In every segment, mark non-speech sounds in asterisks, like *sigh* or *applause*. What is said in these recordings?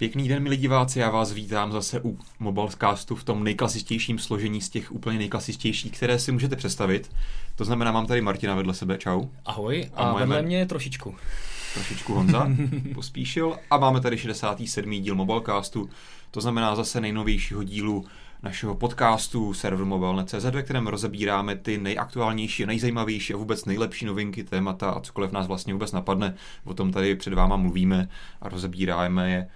Pěkný den, milí diváci, já vás vítám zase u Mobilecastu v tom nejklasičtějším složení z těch úplně nejklasičtějších, které si můžete představit. To znamená, mám tady Martina vedle sebe, čau. Ahoj, a, a vedle mě trošičku. Trošičku Honza *laughs* pospíšil. A máme tady 67. díl Mobilecastu, to znamená zase nejnovějšího dílu našeho podcastu server mobile.cz, ve kterém rozebíráme ty nejaktuálnější, nejzajímavější a vůbec nejlepší novinky, témata a cokoliv nás vlastně vůbec napadne. O tom tady před váma mluvíme a rozebíráme je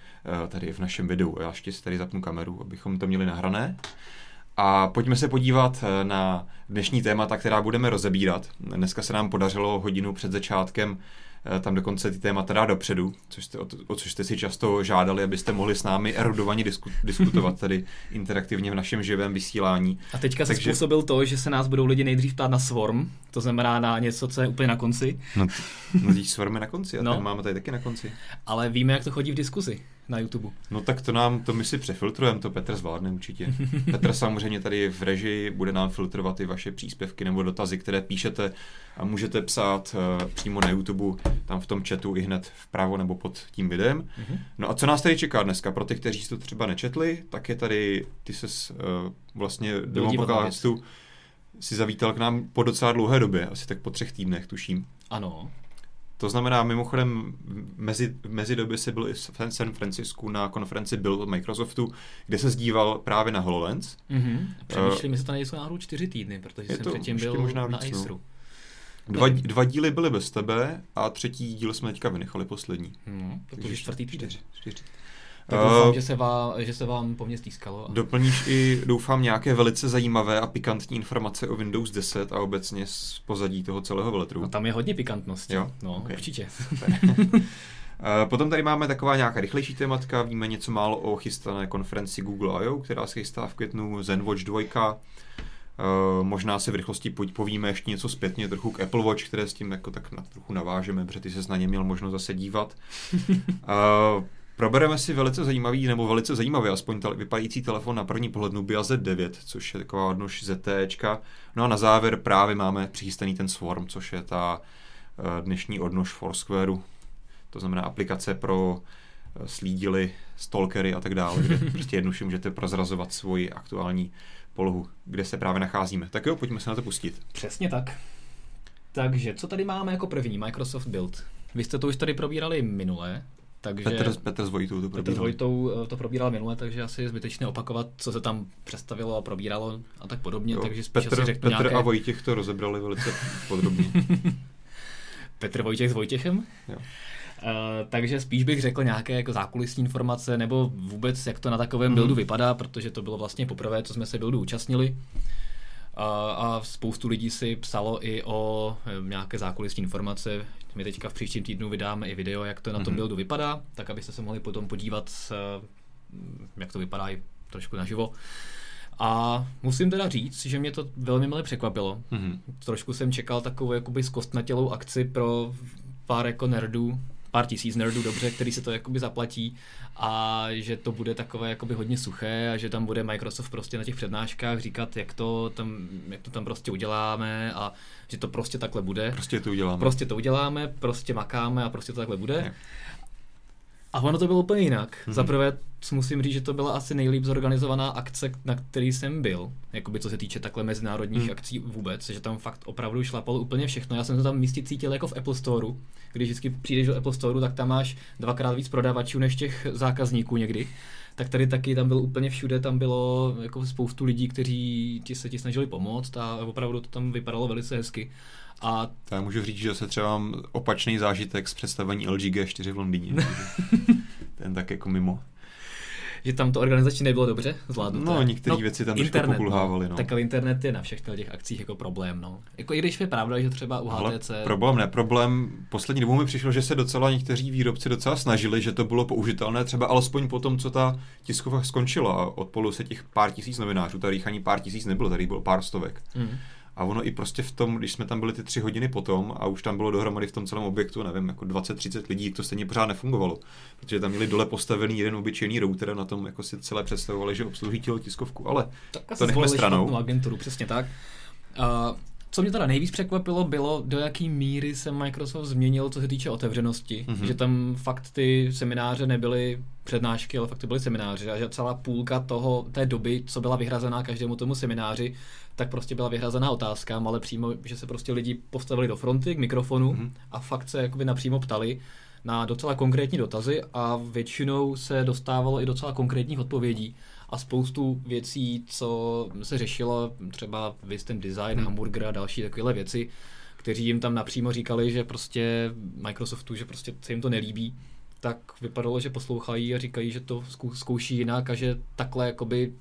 tady v našem videu. Já ještě si tady zapnu kameru, abychom to měli nahrané. A pojďme se podívat eh, na dnešní témata, která budeme rozebírat. Dneska se nám podařilo hodinu před začátkem Eh, tam dokonce ty témata dá dopředu, což jste, o, o což jste si často žádali, abyste mohli s námi erudovaně disku, *laughs* diskutovat tady interaktivně v našem živém vysílání. A teďka Takže... se způsobil to, že se nás budou lidi nejdřív ptát na Swarm, to znamená na něco, co je úplně na konci. No, no Swarm je na konci a no. máme tady taky na konci. Ale víme, jak to chodí v diskuzi na YouTube. No tak to nám, to my si přefiltrujeme, to Petr zvládne určitě. *laughs* Petr samozřejmě tady v režii bude nám filtrovat i vaše příspěvky nebo dotazy, které píšete a můžete psát uh, přímo na YouTube, tam v tom chatu i hned vpravo nebo pod tím videem. Mm-hmm. No a co nás tady čeká dneska? Pro ty, kteří to třeba nečetli, tak je tady, ty se uh, vlastně do podcastu si zavítal k nám po docela dlouhé době, asi tak po třech týdnech, tuším. Ano. To znamená, mimochodem, mezi, mezi doby si byl i v San Francisku na konferenci byl od Microsoftu, kde se zdíval právě na HoloLens. Mm-hmm. Přemýšlím, uh, jestli to nejsou náhodou čtyři týdny, protože jsem předtím byl možná na víc, Aceru. No. Dva, dva díly byly bez tebe a třetí díl jsme teďka vynechali poslední. Hmm, Takže čtvrtý týden. Čtyři, čtyři. Tak doufám, uh, že, se vám, že se vám po mně stýskalo. Doplníš i, doufám, nějaké velice zajímavé a pikantní informace o Windows 10 a obecně z pozadí toho celého veletrhu. No, tam je hodně pikantnosti. Jo? No, okay. určitě. *laughs* Eh, potom tady máme taková nějaká rychlejší tématka, víme něco málo o chystané konferenci Google I.O., která se chystá v květnu, ZenWatch 2, Uh, možná si v rychlosti povíme ještě něco zpětně trochu k Apple Watch, které s tím jako tak na, trochu navážeme, protože ty se na ně měl možnost zase dívat. *laughs* Probereme si velice zajímavý, nebo velice zajímavý, aspoň tele, vypadající telefon na první pohled Nubia Z9, což je taková odnož ZT. No a na závěr právě máme přichystaný ten Swarm, což je ta uh, dnešní odnož Foursquareu. To znamená aplikace pro uh, slídily, stalkery a tak dále, kde *laughs* prostě jednoduše můžete prozrazovat svoji aktuální polohu, kde se právě nacházíme. Tak jo, pojďme se na to pustit. Přesně tak. Takže, co tady máme jako první? Microsoft Build. Vy jste to už tady probírali minule, takže... Petr, Petr s Vojtou to probíral. Petr s Vojtou eh, to probíral minule, takže asi je zbytečné opakovat, co se tam představilo a probíralo a tak podobně, jo, takže spíš Petr, asi řeknu Petr nějaké... a Vojtěch to rozebrali velice podrobně. *laughs* Petr Vojtěch s Vojtěchem? Jo. Uh, takže spíš bych řekl nějaké jako zákulisní informace nebo vůbec, jak to na takovém mm. buildu vypadá, protože to bylo vlastně poprvé, co jsme se buildu účastnili. A, a spoustu lidí si psalo i o eh, nějaké zákulisní informace. My teďka v příštím týdnu vydáme i video, jak to na tom mm-hmm. buildu vypadá, tak abyste se mohli potom podívat, eh, jak to vypadá i trošku naživo. A musím teda říct, že mě to velmi milé překvapilo. Mm-hmm. Trošku jsem čekal takovou jakoby zkostnatělou akci pro pár jako nerdů, pár tisíc nerdů dobře, který se to jakoby zaplatí a že to bude takové jakoby hodně suché a že tam bude Microsoft prostě na těch přednáškách říkat, jak to tam, jak to tam prostě uděláme a že to prostě takhle bude. Prostě to uděláme. Prostě to uděláme, prostě makáme a prostě to takhle bude. Je. A ono to bylo úplně jinak. Mm-hmm. Zaprvé musím říct, že to byla asi nejlíp zorganizovaná akce, na který jsem byl, jakoby co se týče takhle mezinárodních mm. akcí vůbec, že tam fakt opravdu šlapalo úplně všechno. Já jsem to tam místě cítil jako v Apple Store. Když vždycky přijdeš do Apple Store, tak tam máš dvakrát víc prodavačů než těch zákazníků někdy. Tak tady taky tam byl úplně všude, tam bylo jako spoustu lidí, kteří ti se ti snažili pomoct a opravdu to tam vypadalo velice hezky. A to já můžu říct, že se třeba mám opačný zážitek z představení LG G4 v Londýně. *laughs* ten tak jako mimo. Že tam to organizačně nebylo dobře zvládnuté. No, některé no, věci tam internet, pokulhávaly. No. Tak ale internet je na všech těch akcích jako problém. No. Jako i když je pravda, že třeba u HTC... Ale problém ne, problém. Poslední dobou mi přišlo, že se docela někteří výrobci docela snažili, že to bylo použitelné, třeba alespoň po tom, co ta tiskovka skončila a odpolu se těch pár tisíc novinářů, tady ani pár tisíc nebylo, tady bylo pár stovek. Mm. A ono i prostě v tom, když jsme tam byli ty tři hodiny potom a už tam bylo dohromady v tom celém objektu, nevím, jako 20-30 lidí, to stejně pořád nefungovalo. Protože tam měli dole postavený jeden obyčejný router a na tom jako si celé představovali, že obsluží tělo tiskovku. Ale tak to nechme stranou. agenturu, přesně tak. Uh, co mě teda nejvíc překvapilo, bylo, do jaký míry se Microsoft změnil, co se týče otevřenosti. Mm-hmm. Že tam fakt ty semináře nebyly přednášky, ale fakt to byly semináře. A že celá půlka toho, té doby, co byla vyhrazená každému tomu semináři, tak prostě byla vyhrazená otázkám, ale přímo, že se prostě lidi postavili do fronty k mikrofonu mm-hmm. a fakt se jakoby napřímo ptali na docela konkrétní dotazy a většinou se dostávalo i docela konkrétních odpovědí a spoustu věcí, co se řešilo, třeba ten design, hmm. hamburger a další takovéhle věci, kteří jim tam napřímo říkali, že prostě Microsoftu, že prostě se jim to nelíbí, tak vypadalo, že poslouchají a říkají, že to zkouší jinak a že takhle jakoby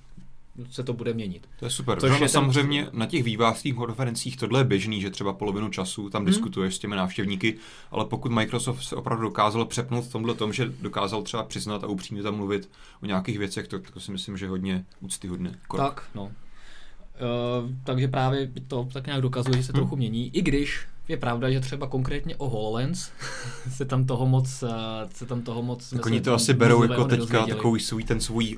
se to bude měnit. To je super. Což je samozřejmě ten... na těch vývářských konferencích tohle je běžný, že třeba polovinu času tam hmm. diskutuješ s těmi návštěvníky, ale pokud Microsoft se opravdu dokázal přepnout v tomhle tom, že dokázal třeba přiznat a upřímně tam mluvit o nějakých věcech, to, to si myslím, že hodně úctyhodné. Tak, no. Uh, takže právě to tak nějak dokazuje, že se hmm. trochu mění, i když je pravda, že třeba konkrétně o HoloLens *laughs* se tam toho moc, eh, se tam toho moc... Tak oni to asi berou jako teďka takový svůj, ten svůj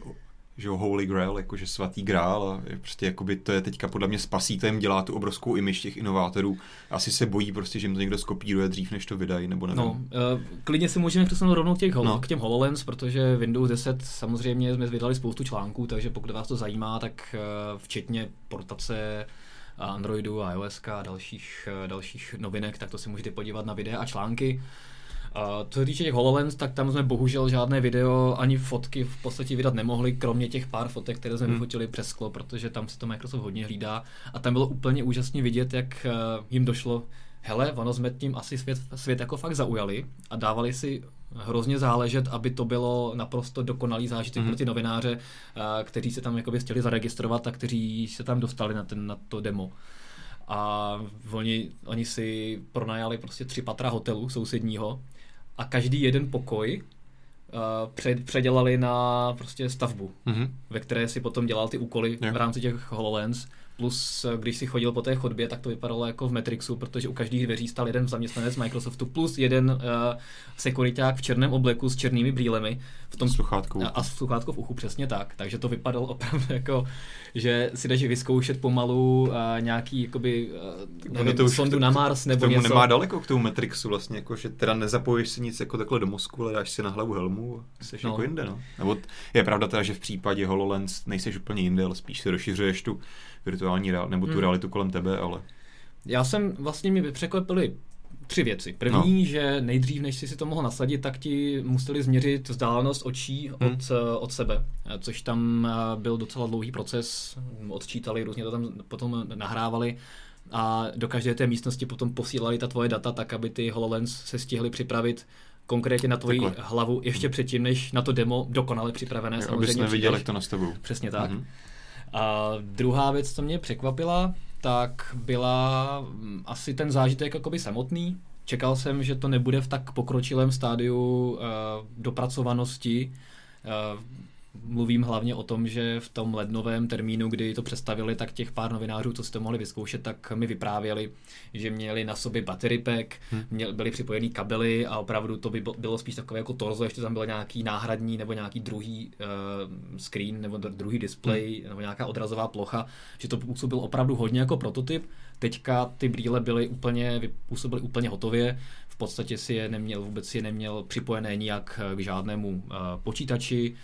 že jo, Holy Grail, jakože svatý grál a je prostě jakoby to je teďka podle mě spasí, to jim dělá tu obrovskou imiž těch inovátorů. Asi se bojí prostě, že jim to někdo skopíruje dřív, než to vydají, nebo nevím. No, uh, klidně si můžeme přesunout rovnou k, těch, no. k těm HoloLens, protože Windows 10 samozřejmě jsme vydali spoustu článků, takže pokud vás to zajímá, tak uh, včetně portace Androidu, iOS a dalších, uh, dalších novinek, tak to si můžete podívat na videa a články. A co se týče těch HoloLens, tak tam jsme bohužel žádné video ani fotky v podstatě vydat nemohli, kromě těch pár fotek, které jsme hmm. vyfotili přes sklo, protože tam se to Microsoft hodně hlídá. A tam bylo úplně úžasně vidět, jak eh, jim došlo, hele, ono jsme tím asi svět, svět jako fakt zaujali a dávali si hrozně záležet, aby to bylo naprosto dokonalý zážitek mm-hmm. pro ty novináře, eh, kteří se tam jakoby chtěli zaregistrovat a kteří se tam dostali na, ten, na to demo. A oni, oni si pronajali prostě tři patra hotelu sousedního a každý jeden pokoj uh, před, předělali na prostě stavbu, mm-hmm. ve které si potom dělal ty úkoly yeah. v rámci těch HoloLens Plus, eh, když si chodil po té chodbě, tak to vypadalo jako v Matrixu, protože u každých dveří stál jeden zaměstnanec Microsoftu plus jeden uh, sekuriták v černém obleku s černými brýlemi. V tom sluchátku. A, a sluchátko v uchu, přesně tak. Takže to vypadalo *laughs* opravdu jako, že si jdeš vyzkoušet pomalu uh, nějaký jakoby, uh, nevím, to už sondu na Mars nebo k tomu něco. nemá daleko k tomu Matrixu vlastně, jako, že teda nezapojíš si nic jako takhle do mozku, ale dáš si na hlavu helmu a jsi no. jako jinde. No. Nebo je pravda teda, že v případě HoloLens nejseš úplně jinde, ale spíš si rozšiřuješ tu virtuální real, nebo tu hmm. realitu kolem tebe, ale... Já jsem vlastně mi překvapili tři věci. První, no. že nejdřív, než si si to mohl nasadit, tak ti museli změřit vzdálenost očí hmm. od, eh, od sebe, což tam eh, byl docela dlouhý proces, odčítali, různě to tam potom nahrávali a do každé té místnosti potom posílali ta tvoje data tak, aby ty HoloLens se stihly připravit konkrétně na tvoji Takhle. hlavu ještě předtím, než na to demo dokonale připravené. Jo, samozřejmě abys neviděl, jak to nastavují. Přesně tak. Mm-hmm. A druhá věc, co mě překvapila, tak byla mm, asi ten zážitek jakoby samotný. Čekal jsem, že to nebude v tak pokročilém stádiu uh, dopracovanosti. Uh, mluvím hlavně o tom, že v tom lednovém termínu, kdy to představili, tak těch pár novinářů, co si to mohli vyzkoušet, tak mi vyprávěli, že měli na sobě battery pack, hmm. měli, byly připojený kabely a opravdu to by bylo spíš takové jako torzo, ještě tam byl nějaký náhradní nebo nějaký druhý uh, screen nebo druhý display hmm. nebo nějaká odrazová plocha, že to působil opravdu hodně jako prototyp. Teďka ty brýle byly úplně, působily úplně hotově, v podstatě si je neměl, vůbec si je neměl připojené nijak k žádnému uh, počítači,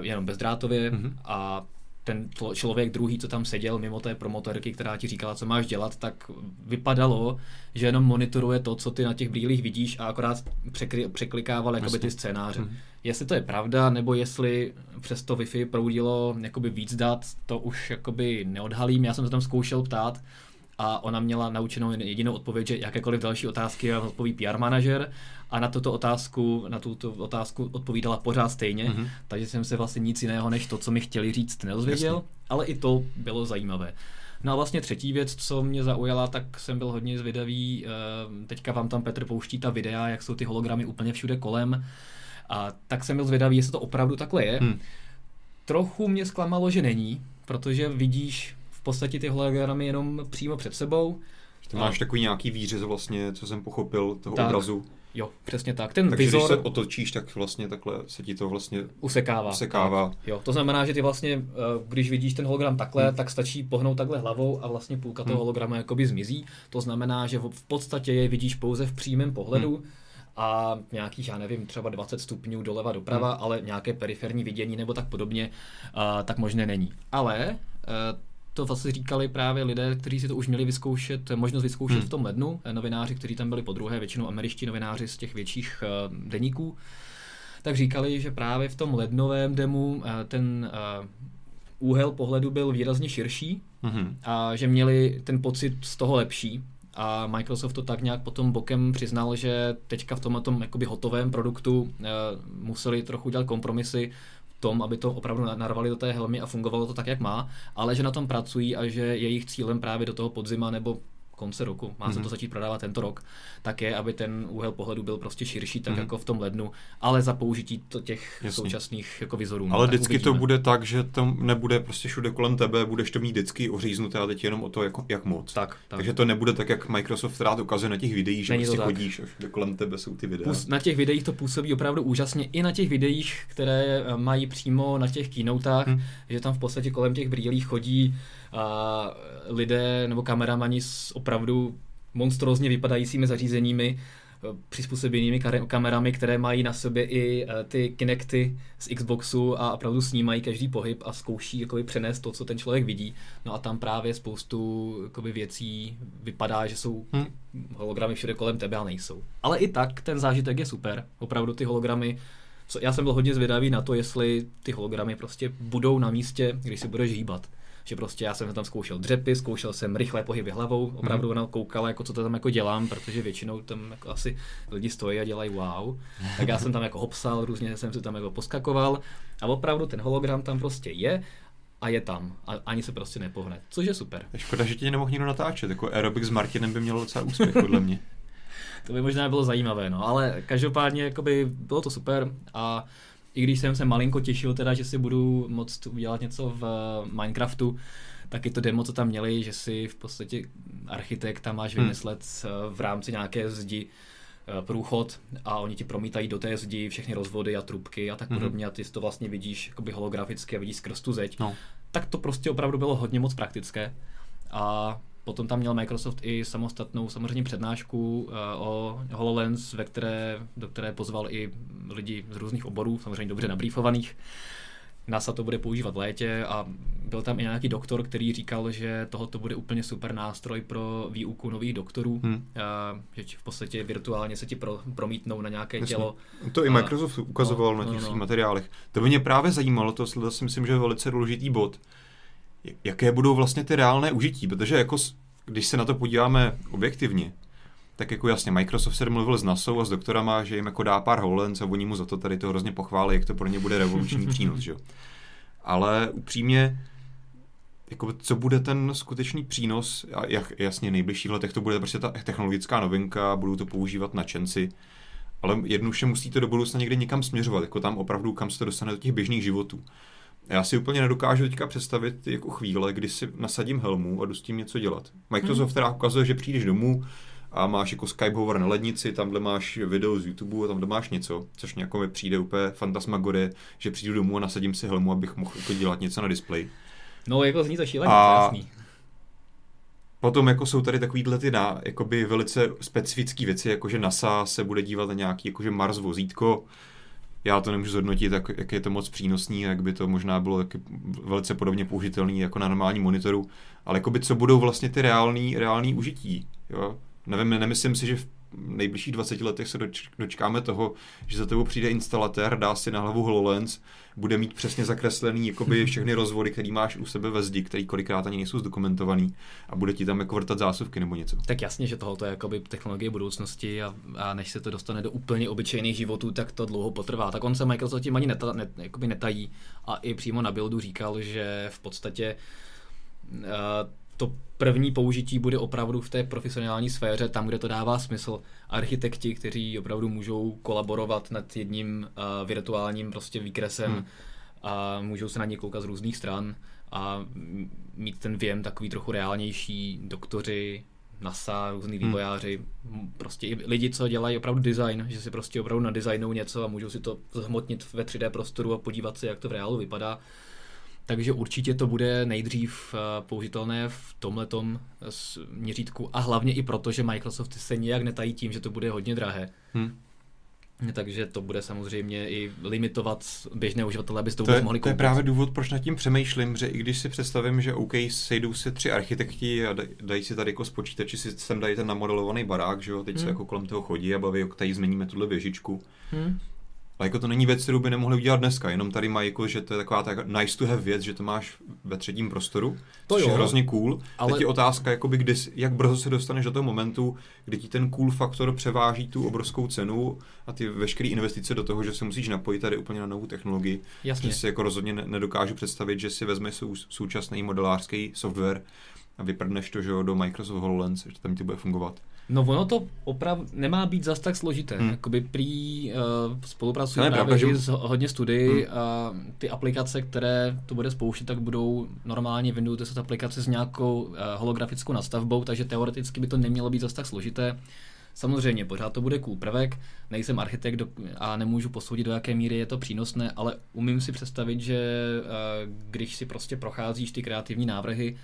jenom bezdrátově mm-hmm. a ten člověk druhý, co tam seděl mimo té promotorky, která ti říkala, co máš dělat, tak vypadalo, že jenom monitoruje to, co ty na těch brýlích vidíš a akorát překry, překlikával jakoby ty scénáře. Mm-hmm. Jestli to je pravda, nebo jestli přes to Wi-Fi proudilo jakoby víc dat, to už jakoby neodhalím. Já jsem se tam zkoušel ptát, a ona měla naučenou jedinou odpověď, že jakékoliv další otázky odpoví PR manažer a na tuto otázku, na tuto otázku odpovídala pořád stejně, mm-hmm. takže jsem se vlastně nic jiného než to, co mi chtěli říct, nedozvěděl, Jasně. ale i to bylo zajímavé. No a vlastně třetí věc, co mě zaujala, tak jsem byl hodně zvědavý, eh, teďka vám tam Petr pouští ta videa, jak jsou ty hologramy úplně všude kolem, a tak jsem byl zvědavý, jestli to opravdu takhle je. Hmm. Trochu mě zklamalo, že není, protože vidíš v podstatě ty hologramy jenom přímo před sebou. Ty máš a... takový nějaký výřez vlastně, co jsem pochopil, toho tak. obrazu. Jo, přesně tak. Ten Takže vizor... když se otočíš, tak vlastně takhle se ti to vlastně usekává. usekává. Tak, jo, to znamená, že ty vlastně, eh, když vidíš ten hologram takhle, hmm. tak stačí pohnout takhle hlavou a vlastně půlka toho hmm. hologramu jakoby zmizí. To znamená, že v podstatě je vidíš pouze v přímém pohledu. Hmm a nějakých, já nevím, třeba 20 stupňů doleva doprava, hmm. ale nějaké periferní vidění nebo tak podobně, uh, tak možné není. Ale uh, to vlastně říkali právě lidé, kteří si to už měli vyzkoušet, možnost vyzkoušet hmm. v tom lednu, eh, novináři, kteří tam byli po druhé, většinou američtí novináři z těch větších uh, deníků, tak říkali, že právě v tom lednovém demu uh, ten uh, úhel pohledu byl výrazně širší hmm. a že měli ten pocit z toho lepší, a Microsoft to tak nějak potom bokem přiznal, že teďka v tomhle tom jakoby hotovém produktu uh, museli trochu dělat kompromisy tom, aby to opravdu narvali do té helmy a fungovalo to tak, jak má, ale že na tom pracují a že jejich cílem právě do toho podzima nebo konce roku, má mm-hmm. se to mhm. začít prodávat tento rok, tak je, aby ten úhel pohledu byl prostě širší, tak mm-hmm. jako v tom lednu, ale za použití to těch Jasně. současných jako vizorů. No, ale vždycky uvidíme. to bude tak, že to nebude prostě všude kolem tebe, budeš to mít vždycky oříznuté a teď jenom o to, jak, jak moc. Tak, tak. Takže to nebude tak, jak Microsoft rád ukazuje na těch videích, že prostě chodíš a všude kolem tebe jsou ty videa. Pus, na těch videích to působí opravdu úžasně, i na těch videích, které eh, mají přímo na těch keynoteách, hmm. že tam v podstatě kolem těch brýlí chodí a lidé nebo kameramani s opravdu monstrózně vypadajícími zařízeními, eh, přizpůsobenými kamerami, které mají na sobě i eh, ty Kinecty z Xboxu a opravdu snímají každý pohyb a zkouší jakoby, přenést to, co ten člověk vidí. No a tam právě spoustu jakoby, věcí vypadá, že jsou hmm. hologramy všude kolem tebe a nejsou. Ale i tak ten zážitek je super. Opravdu ty hologramy co, já jsem byl hodně zvědavý na to, jestli ty hologramy prostě budou na místě, když si budeš hýbat že prostě já jsem tam zkoušel dřepy, zkoušel jsem rychlé pohyby hlavou, opravdu mm. ona koukala, jako co to tam jako dělám, protože většinou tam jako asi lidi stojí a dělají wow. Tak já jsem tam jako hopsal, různě jsem si tam jako poskakoval a opravdu ten hologram tam prostě je a je tam a ani se prostě nepohne, což je super. Škoda, že tě nemohl nikdo natáčet, jako aerobik s Martinem by mělo docela úspěch podle mě. *laughs* to by možná bylo zajímavé, no, ale každopádně jakoby bylo to super a i když jsem se malinko těšil teda, že si budu moct udělat něco v eh, Minecraftu, taky to demo, co tam měli, že si v podstatě architekt tam máš hmm. vymyslet hmm. v rámci nějaké zdi eh, průchod a oni ti promítají do té zdi všechny rozvody a trubky a tak hmm. podobně a ty to vlastně vidíš jakoby holograficky a vidíš skrz tu zeď. No. Tak to prostě opravdu bylo hodně moc praktické a Potom tam měl Microsoft i samostatnou samozřejmě přednášku uh, o HoloLens, ve které, do které pozval i lidi z různých oborů, samozřejmě dobře nabrýfovaných. NASA to bude používat v létě a byl tam i nějaký doktor, který říkal, že tohoto bude úplně super nástroj pro výuku nových doktorů, hmm. a, že v podstatě virtuálně se ti pro, promítnou na nějaké Jasně. tělo. To i Microsoft a, ukazoval no, na těch no, no. materiálech. To by mě právě zajímalo, to si myslím, že je velice důležitý bod, jaké budou vlastně ty reálné užití, protože jako když se na to podíváme objektivně, tak jako jasně, Microsoft se mluvil s NASou a s doktorama, že jim jako dá pár holens a oni mu za to tady to hrozně pochválí, jak to pro ně bude revoluční *laughs* přínos, že? Ale upřímně, jako co bude ten skutečný přínos, jak, jasně v nejbližších letech to bude prostě ta technologická novinka, budou to používat na čenci, ale jednoduše musíte do budoucna někde někam směřovat, jako tam opravdu, kam se to dostane do těch běžných životů. Já si úplně nedokážu teďka představit jako chvíle, kdy si nasadím helmu a jdu s tím něco dělat. Microsoft hmm. teda ukazuje, že přijdeš domů a máš jako Skype hovor na lednici, tamhle máš video z YouTube a tam máš něco, což nějak mi přijde úplně fantasmagorie, že přijdu domů a nasadím si helmu, abych mohl jako dělat něco na displeji. No, jako zní to šíleně, a... jasný. Potom jako jsou tady takovýhle ty na, jakoby velice specifické věci, jako že NASA se bude dívat na nějaký jakože Mars vozítko, já to nemůžu zhodnotit, jak, jak je to moc přínosný, jak by to možná bylo jak velice podobně použitelný jako na normální monitoru, ale jakoby co budou vlastně ty reální, reální užití. Jo? Nevím, nemyslím si, že v nejbližších 20 letech se doč, dočkáme toho, že za tebou přijde instalatér, dá si na hlavu HoloLens, bude mít přesně zakreslený jakoby *laughs* všechny rozvody, který máš u sebe ve zdi, který kolikrát ani nejsou zdokumentovaný a bude ti tam jako vrtat zásuvky nebo něco. Tak jasně, že tohle je jakoby technologie budoucnosti a, a, než se to dostane do úplně obyčejných životů, tak to dlouho potrvá. Tak on se Microsoft tím ani neta, net, jakoby netají a i přímo na buildu říkal, že v podstatě uh, to první použití bude opravdu v té profesionální sféře, tam, kde to dává smysl. Architekti, kteří opravdu můžou kolaborovat nad jedním uh, virtuálním prostě výkresem hmm. a můžou se na ně koukat z různých stran a mít ten věm takový trochu reálnější, doktoři, NASA, různý hmm. vývojáři, prostě i lidi, co dělají opravdu design, že si prostě opravdu nadizajnou něco a můžou si to zhmotnit ve 3D prostoru a podívat se, jak to v reálu vypadá. Takže určitě to bude nejdřív eh, použitelné v tomhletom měřítku a hlavně i proto, že Microsoft se nějak netají tím, že to bude hodně drahé. Hmm. Takže to bude samozřejmě i limitovat běžné uživatele, aby to, to je, mohli koupit. To je právě důvod, proč nad tím přemýšlím, že i když si představím, že OK, sejdou se tři architekti a dají si tady jako z počítači, si sem dají ten namodelovaný barák, že jo, teď hmm. se jako kolem toho chodí a baví, jak tady změníme tuhle věžičku. Hmm. Ale jako to není věc, kterou by nemohli udělat dneska, jenom tady mají jako, že to je taková tak nice to have věc, že to máš ve třetím prostoru, to což jo, je hrozně cool. Ale... Teď je otázka, jakoby, kdy, jak brzo se dostaneš do toho momentu, kdy ti ten cool faktor převáží tu obrovskou cenu a ty veškeré investice do toho, že se musíš napojit tady úplně na novou technologii. Jasně. Že si jako rozhodně nedokážu představit, že si vezme sou, současný modelářský software a vyprdneš to že jo, do Microsoft HoloLens, že tam ti bude fungovat. No ono to opravdu nemá být zas tak složité. Hmm. Jakoby prý uh, spolupracují právě pravda, že... s hodně studií hmm. a ty aplikace, které to bude spouštět, tak budou normálně Windows 10 aplikace s nějakou uh, holografickou nastavbou, takže teoreticky by to nemělo být zas tak složité. Samozřejmě, pořád to bude cool prvek, nejsem architekt do, a nemůžu posoudit, do jaké míry je to přínosné, ale umím si představit, že uh, když si prostě procházíš ty kreativní návrhy,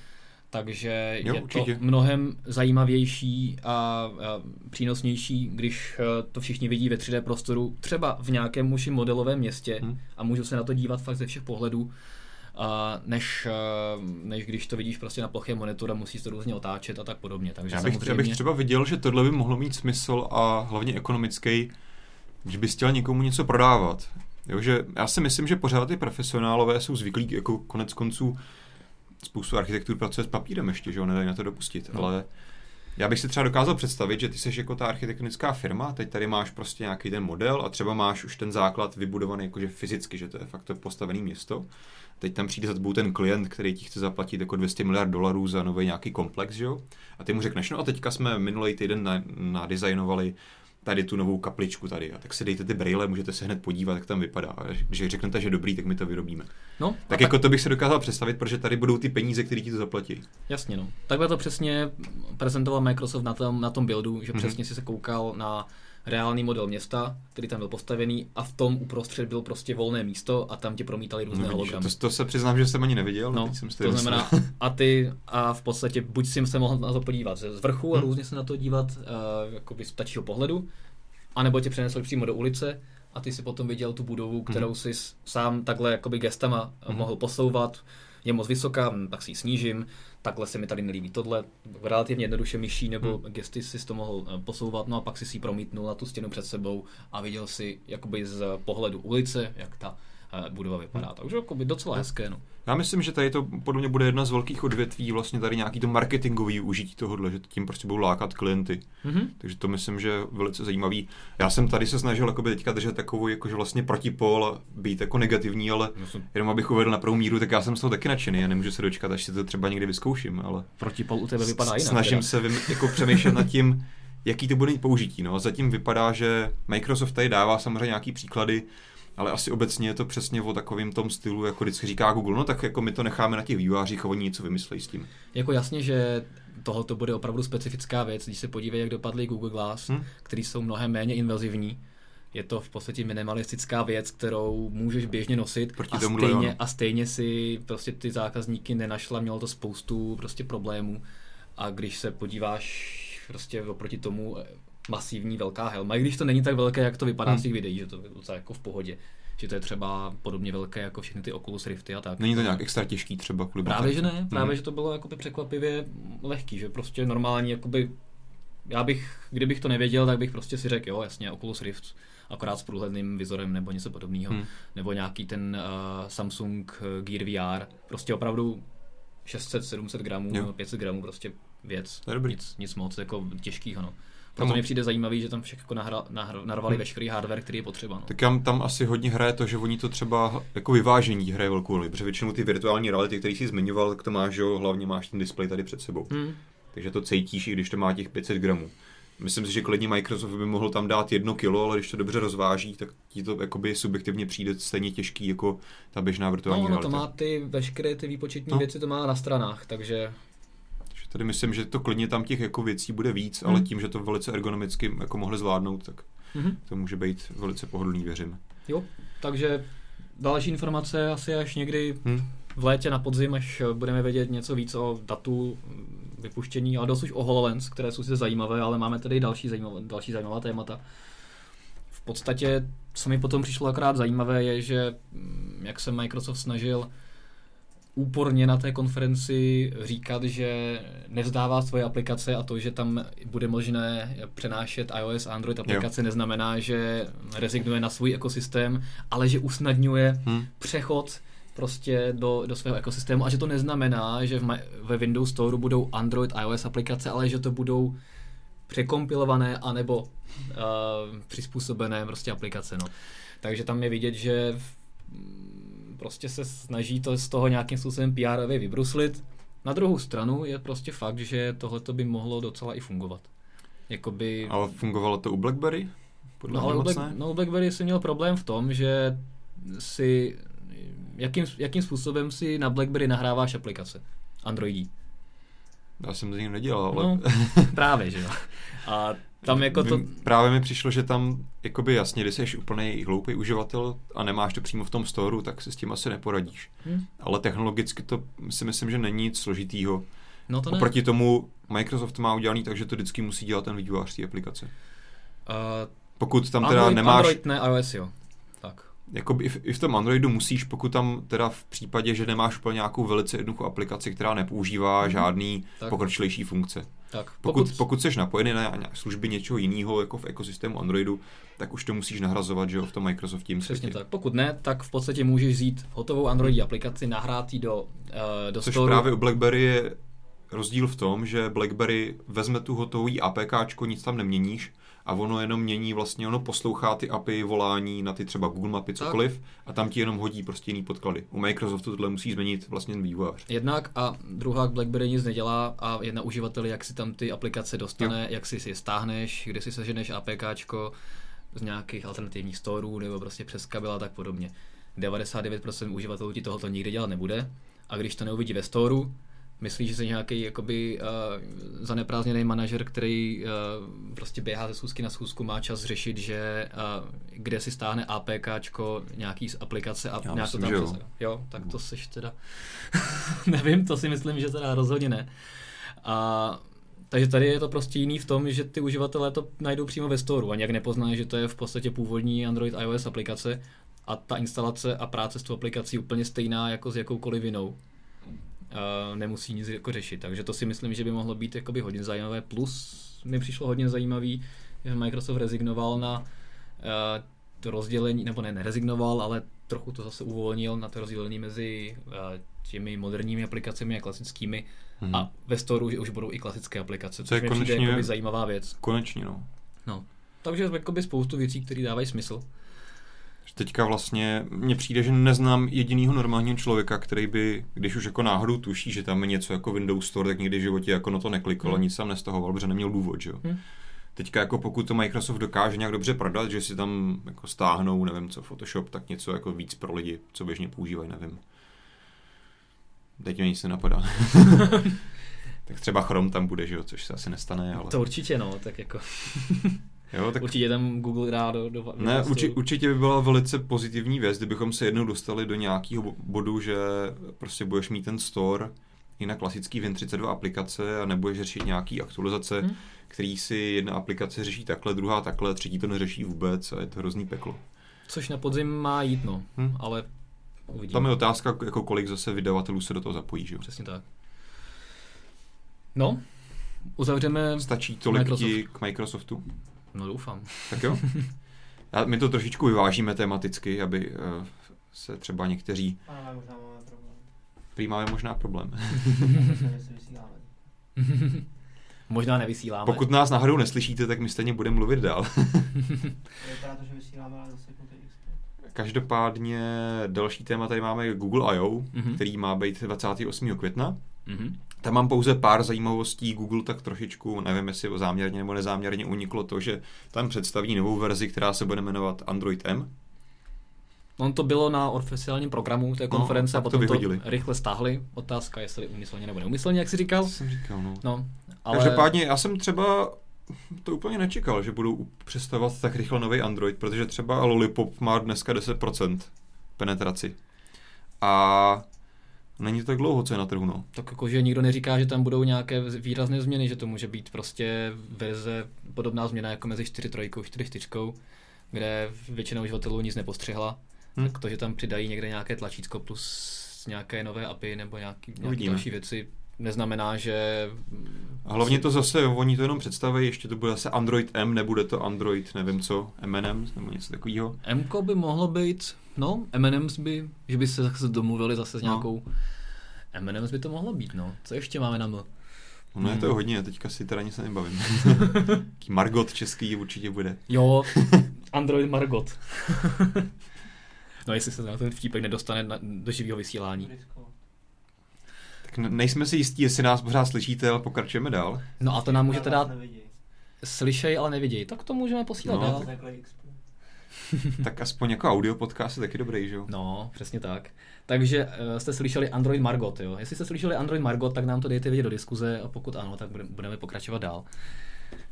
takže jo, je určitě. to mnohem zajímavější a, a přínosnější, když eh, to všichni vidí ve 3D prostoru, třeba v nějakém uši modelovém městě hmm. a můžu se na to dívat fakt ze všech pohledů, a než, eh, než když to vidíš prostě na ploché monitoru a musíš to různě otáčet a tak podobně. Takže já, bych, samozřejmě... já bych třeba viděl, že tohle by mohlo mít smysl a hlavně ekonomický, když bys chtěl někomu něco prodávat. Jo, že já si myslím, že pořád ty profesionálové jsou zvyklí jako konec konců spoustu architektů pracuje s papírem ještě, že jo, nedají na to dopustit, no. ale já bych si třeba dokázal představit, že ty jsi jako ta architektonická firma, teď tady máš prostě nějaký ten model a třeba máš už ten základ vybudovaný jakože fyzicky, že to je fakt to postavené město. Teď tam přijde za tebou ten klient, který ti chce zaplatit jako 200 miliard dolarů za nový nějaký komplex, že jo? A ty mu řekneš, no a teďka jsme minulý týden nadizajnovali tady tu novou kapličku tady. A tak si dejte ty brýle, můžete se hned podívat, jak tam vypadá. A když řeknete, že dobrý, tak my to vyrobíme. No, tak, tak jako to bych se dokázal představit, protože tady budou ty peníze, které ti to zaplatí. Jasně, no. Takhle to přesně prezentoval Microsoft na tom, na tom buildu, že mm-hmm. přesně si se koukal na reálný model města, který tam byl postavený a v tom uprostřed byl prostě volné místo a tam ti promítali různé no, hologramy. To, to, se přiznám, že jsem ani neviděl. No, jsem to znamená, a ty a v podstatě buď si se mohl na to podívat z vrchu a hmm. různě se na to dívat uh, jakoby z ptačího pohledu, anebo tě přenesl přímo do ulice a ty si potom viděl tu budovu, hmm. kterou si sám takhle jakoby gestama hmm. mohl posouvat, je moc vysoká, hm, tak si ji snížím, takhle se mi tady nelíbí tohle, relativně jednoduše myší nebo hmm. gesty si to mohl eh, posouvat, no a pak si si promítnul na tu stěnu před sebou a viděl si jakoby z pohledu ulice, jak ta budova vypadá. Takže jakoby docela hezké. No. Já myslím, že tady to podle mě bude jedna z velkých odvětví, vlastně tady nějaký to marketingový užití tohohle, že tím prostě budou lákat klienty. Mm-hmm. Takže to myslím, že je velice zajímavý. Já jsem tady se snažil jakoby teďka držet takovou jakože vlastně protipol, být jako negativní, ale myslím. jenom abych uvedl na prvou míru, tak já jsem z toho taky nadšený a nemůžu se dočkat, až si to třeba někdy vyzkouším. Ale protipol u tebe vypadá jinak. Snažím teda. se vym, jako přemýšlet nad tím, jaký to bude mít použití. No. Zatím vypadá, že Microsoft tady dává samozřejmě nějaký příklady, ale asi obecně je to přesně o takovém tom stylu, jako vždycky říká Google, no tak jako my to necháme na těch vývojářích a oni něco vymyslejí s tím. Jako jasně, že tohle to bude opravdu specifická věc, když se podívej, jak dopadly Google Glass, hmm? který jsou mnohem méně invazivní. Je to v podstatě minimalistická věc, kterou můžeš běžně nosit Proti a, stejně, a stejně si prostě ty zákazníky nenašla, mělo to spoustu prostě problémů. A když se podíváš prostě oproti tomu masivní velká helma, i když to není tak velké, jak to vypadá hmm. z těch videí, že to je docela jako v pohodě. Že to je třeba podobně velké jako všechny ty Oculus Rifty a tak. Není to nějak extra těžký třeba kvůli Právě, že ne, právě, hmm. že to bylo jakoby překvapivě lehký, že prostě normální, jakoby, já bych, kdybych to nevěděl, tak bych prostě si řekl, jo, jasně, Oculus Rift, akorát s průhledným vizorem nebo něco podobného, hmm. nebo nějaký ten uh, Samsung eh, Gear VR, prostě opravdu 600-700 gramů, jo. 500 gramů prostě věc, nic, nic moc jako těžkýho, no. Proto mi přijde zajímavý, že tam všechno jako nahra, nahra, narvali hmm. veškerý hardware, který je potřeba. No. Tak tam, tam asi hodně hraje to, že oni to třeba jako vyvážení hraje velkou roli, protože většinou ty virtuální reality, které jsi zmiňoval, tak to máš, že jo, hlavně máš ten displej tady před sebou. Hmm. Takže to cítíš, i když to má těch 500 gramů. Myslím si, že klidně Microsoft by mohl tam dát jedno kilo, ale když to dobře rozváží, tak ti to jakoby subjektivně přijde stejně těžký jako ta běžná virtuální no, realita. No, to má ty veškeré ty výpočetní no. věci, to má na stranách, takže Tady myslím, že to klidně tam těch jako věcí bude víc, hmm. ale tím, že to velice ergonomicky jako mohli zvládnout, tak hmm. to může být velice pohodlný, věřím. Jo, takže další informace asi až někdy hmm. v létě na podzim, až budeme vědět něco víc o datu vypuštění, ale dost už o HoloLens, které jsou si zajímavé, ale máme tady další zajímavé, další zajímavá témata. V podstatě, co mi potom přišlo akorát zajímavé, je, že mm, jak se Microsoft snažil úporně na té konferenci říkat, že nevzdává svoje aplikace a to, že tam bude možné přenášet iOS a Android aplikace, jo. neznamená, že rezignuje na svůj ekosystém, ale že usnadňuje hmm. přechod prostě do, do svého ekosystému a že to neznamená, že v, ve Windows Store budou Android, iOS aplikace, ale že to budou překompilované anebo uh, přizpůsobené prostě aplikace. No. Takže tam je vidět, že v, prostě se snaží to z toho nějakým způsobem pr vybruslit. Na druhou stranu je prostě fakt, že tohle by mohlo docela i fungovat. Jakoby... Ale fungovalo to u BlackBerry? Podle no, ale u, Black, no, u BlackBerry jsem měl problém v tom, že si jakým, jakým způsobem si na BlackBerry nahráváš aplikace Androidí? Já jsem to nikdy nedělal, ale... No, právě, že jo. *laughs* A tam jako to... Právě mi přišlo, že tam, jakoby jasně, když jsi úplný hloupý uživatel a nemáš to přímo v tom storu, tak se s tím asi neporadíš. Hmm. Ale technologicky to si myslím, že není nic složitýho. No to ne. Oproti tomu Microsoft má udělaný tak, že to vždycky musí dělat ten vývojář té aplikace. Uh, Pokud tam Android, teda nemáš... Android ne, iOS jo jakoby i v, i v tom Androidu musíš, pokud tam teda v případě, že nemáš úplně nějakou velice jednoduchou aplikaci, která nepoužívá mm. žádný tak. pokročilejší funkce. Tak, pokud, pokud, pokud jsi napojený na služby něčeho jiného jako v ekosystému Androidu, tak už to musíš nahrazovat, že jo, v tom Microsoft Teams. Přesně tak. Pokud ne, tak v podstatě můžeš vzít hotovou Android hmm. aplikaci, nahrát ji do, uh, do Což storu. právě u BlackBerry je rozdíl v tom, že BlackBerry vezme tu hotovou APK, nic tam neměníš, a ono jenom mění vlastně, ono poslouchá ty API volání na ty třeba Google mapy, cokoliv tak. a tam ti jenom hodí prostě jiný podklady. U Microsoftu tohle musí změnit vlastně vývojář. Jednak a druhá BlackBerry nic nedělá a jedna uživatel, jak si tam ty aplikace dostane, jo. jak si si je stáhneš, kde si seženeš APKčko z nějakých alternativních storů nebo prostě přes kabel a tak podobně. 99% uživatelů ti tohoto nikdy dělat nebude a když to neuvidí ve storu, Myslíš, že jsi nějaký jakoby uh, zaneprázdněný manažer, který uh, prostě běhá ze schůzky na schůzku, má čas řešit, že uh, kde si stáhne APKčko nějaký z aplikace a nějak to tam jo. jo, tak to seš teda, *laughs* nevím, to si myslím, že teda rozhodně ne. A takže tady je to prostě jiný v tom, že ty uživatelé to najdou přímo ve storu a nějak nepoznají, že to je v podstatě původní Android iOS aplikace a ta instalace a práce s tou aplikací úplně stejná jako s jakoukoliv jinou nemusí nic jako řešit. Takže to si myslím, že by mohlo být jakoby hodně zajímavé. Plus mi přišlo hodně zajímavý, že Microsoft rezignoval na uh, to rozdělení, nebo ne, nerezignoval, ale trochu to zase uvolnil na to rozdělení mezi uh, těmi moderními aplikacemi a klasickými hmm. a ve storu že už budou i klasické aplikace, což mi přijde jakoby zajímavá věc. Konečně, no. no. Takže jakoby spoustu věcí, které dávají smysl. Teďka vlastně mně přijde, že neznám jedinýho normálního člověka, který by, když už jako náhodou tuší, že tam je něco jako Windows Store, tak nikdy v životě jako na to neklikal hmm. nic tam nestahoval, protože neměl důvod, že jo. Hmm. Teďka jako pokud to Microsoft dokáže nějak dobře prodat, že si tam jako stáhnou, nevím co, Photoshop, tak něco jako víc pro lidi, co běžně používají, nevím. Teď mě nic nenapadá. *laughs* tak třeba Chrome tam bude, že jo, což se asi nestane, ale... To určitě no, tak jako... *laughs* Jo, tak... Určitě tam Google dá do, do, do Ne, urči, určitě by byla velice pozitivní věc, kdybychom se jednou dostali do nějakého bodu, že prostě budeš mít ten store i na klasický Win32 aplikace a nebudeš řešit nějaký aktualizace, hmm. který si jedna aplikace řeší takhle, druhá takhle, třetí to neřeší vůbec a je to hrozný peklo. Což na podzim má jít, no, hmm. ale uvidíme. Tam je otázka, jako kolik zase vydavatelů se do toho zapojí, že jo? Přesně tak. No, uzavřeme Stačí tolik Microsoft. k Microsoftu? No doufám. Tak jo. *laughs* A my to trošičku vyvážíme tematicky, aby uh, se třeba někteří... Ale možná máme problém. Prý máme možná problém. *laughs* *laughs* možná nevysíláme. Pokud nás náhodou neslyšíte, tak my stejně budeme mluvit dál. Vypadá to, že vysíláme, ale zase Každopádně další téma tady máme Google I.O., mm-hmm. který má být 28. května. Mm-hmm. Tam mám pouze pár zajímavostí. Google tak trošičku, nevím jestli záměrně nebo nezáměrně uniklo to, že tam představí novou verzi, která se bude jmenovat Android M. On to bylo na oficiálním programu té konference No, a to potom to, vyhodili. rychle stáhli. Otázka, jestli úmyslně nebo neumyslně, jak jsi říkal. To jsem říkal, no. No, Ale... ale... Každopádně já jsem třeba to úplně nečekal, že budou představovat tak rychle nový Android, protože třeba Lollipop má dneska 10% penetraci. A není to tak dlouho, co je na trhu, no. Tak jakože nikdo neříká, že tam budou nějaké výrazné změny, že to může být prostě verze, podobná změna jako mezi 4.3 a 4.4, kde většina uživatelů nic nepostřehla. Hm. Hmm. Tak to, že tam přidají někde nějaké tlačítko plus nějaké nové API nebo nějaký, nějaké Uvidíme. další věci, neznamená, že... A hlavně to zase, oni to jenom představí, ještě to bude zase Android M, nebude to Android, nevím co, M&M, nebo něco takového. M by mohlo být, no, M&M's by, že by se zase domluvili zase s No. nějakou... M&M's by to mohlo být, no. Co ještě máme na M? No je to Hmm. hodně, teďka si teda nic nebavím. *laughs* Taký Margot český určitě bude. Jo, *laughs* Android Margot. *laughs* no jestli se na ten vtípek nedostane na, do živého vysílání. Tak ne- nejsme si jistí, jestli nás pořád slyšíte, ale pokračujeme dál. No a to nám můžete dát, slyšej, ale neviděj. Tak to můžeme posílat No. dál. Takhle XP. *laughs* tak aspoň jako audio podcast je taky dobrý, že jo? No, přesně tak. Takže uh, jste slyšeli Android Margot, jo? Jestli jste slyšeli Android Margot, tak nám to dejte vědět do diskuze a pokud ano, tak budeme, budeme pokračovat dál.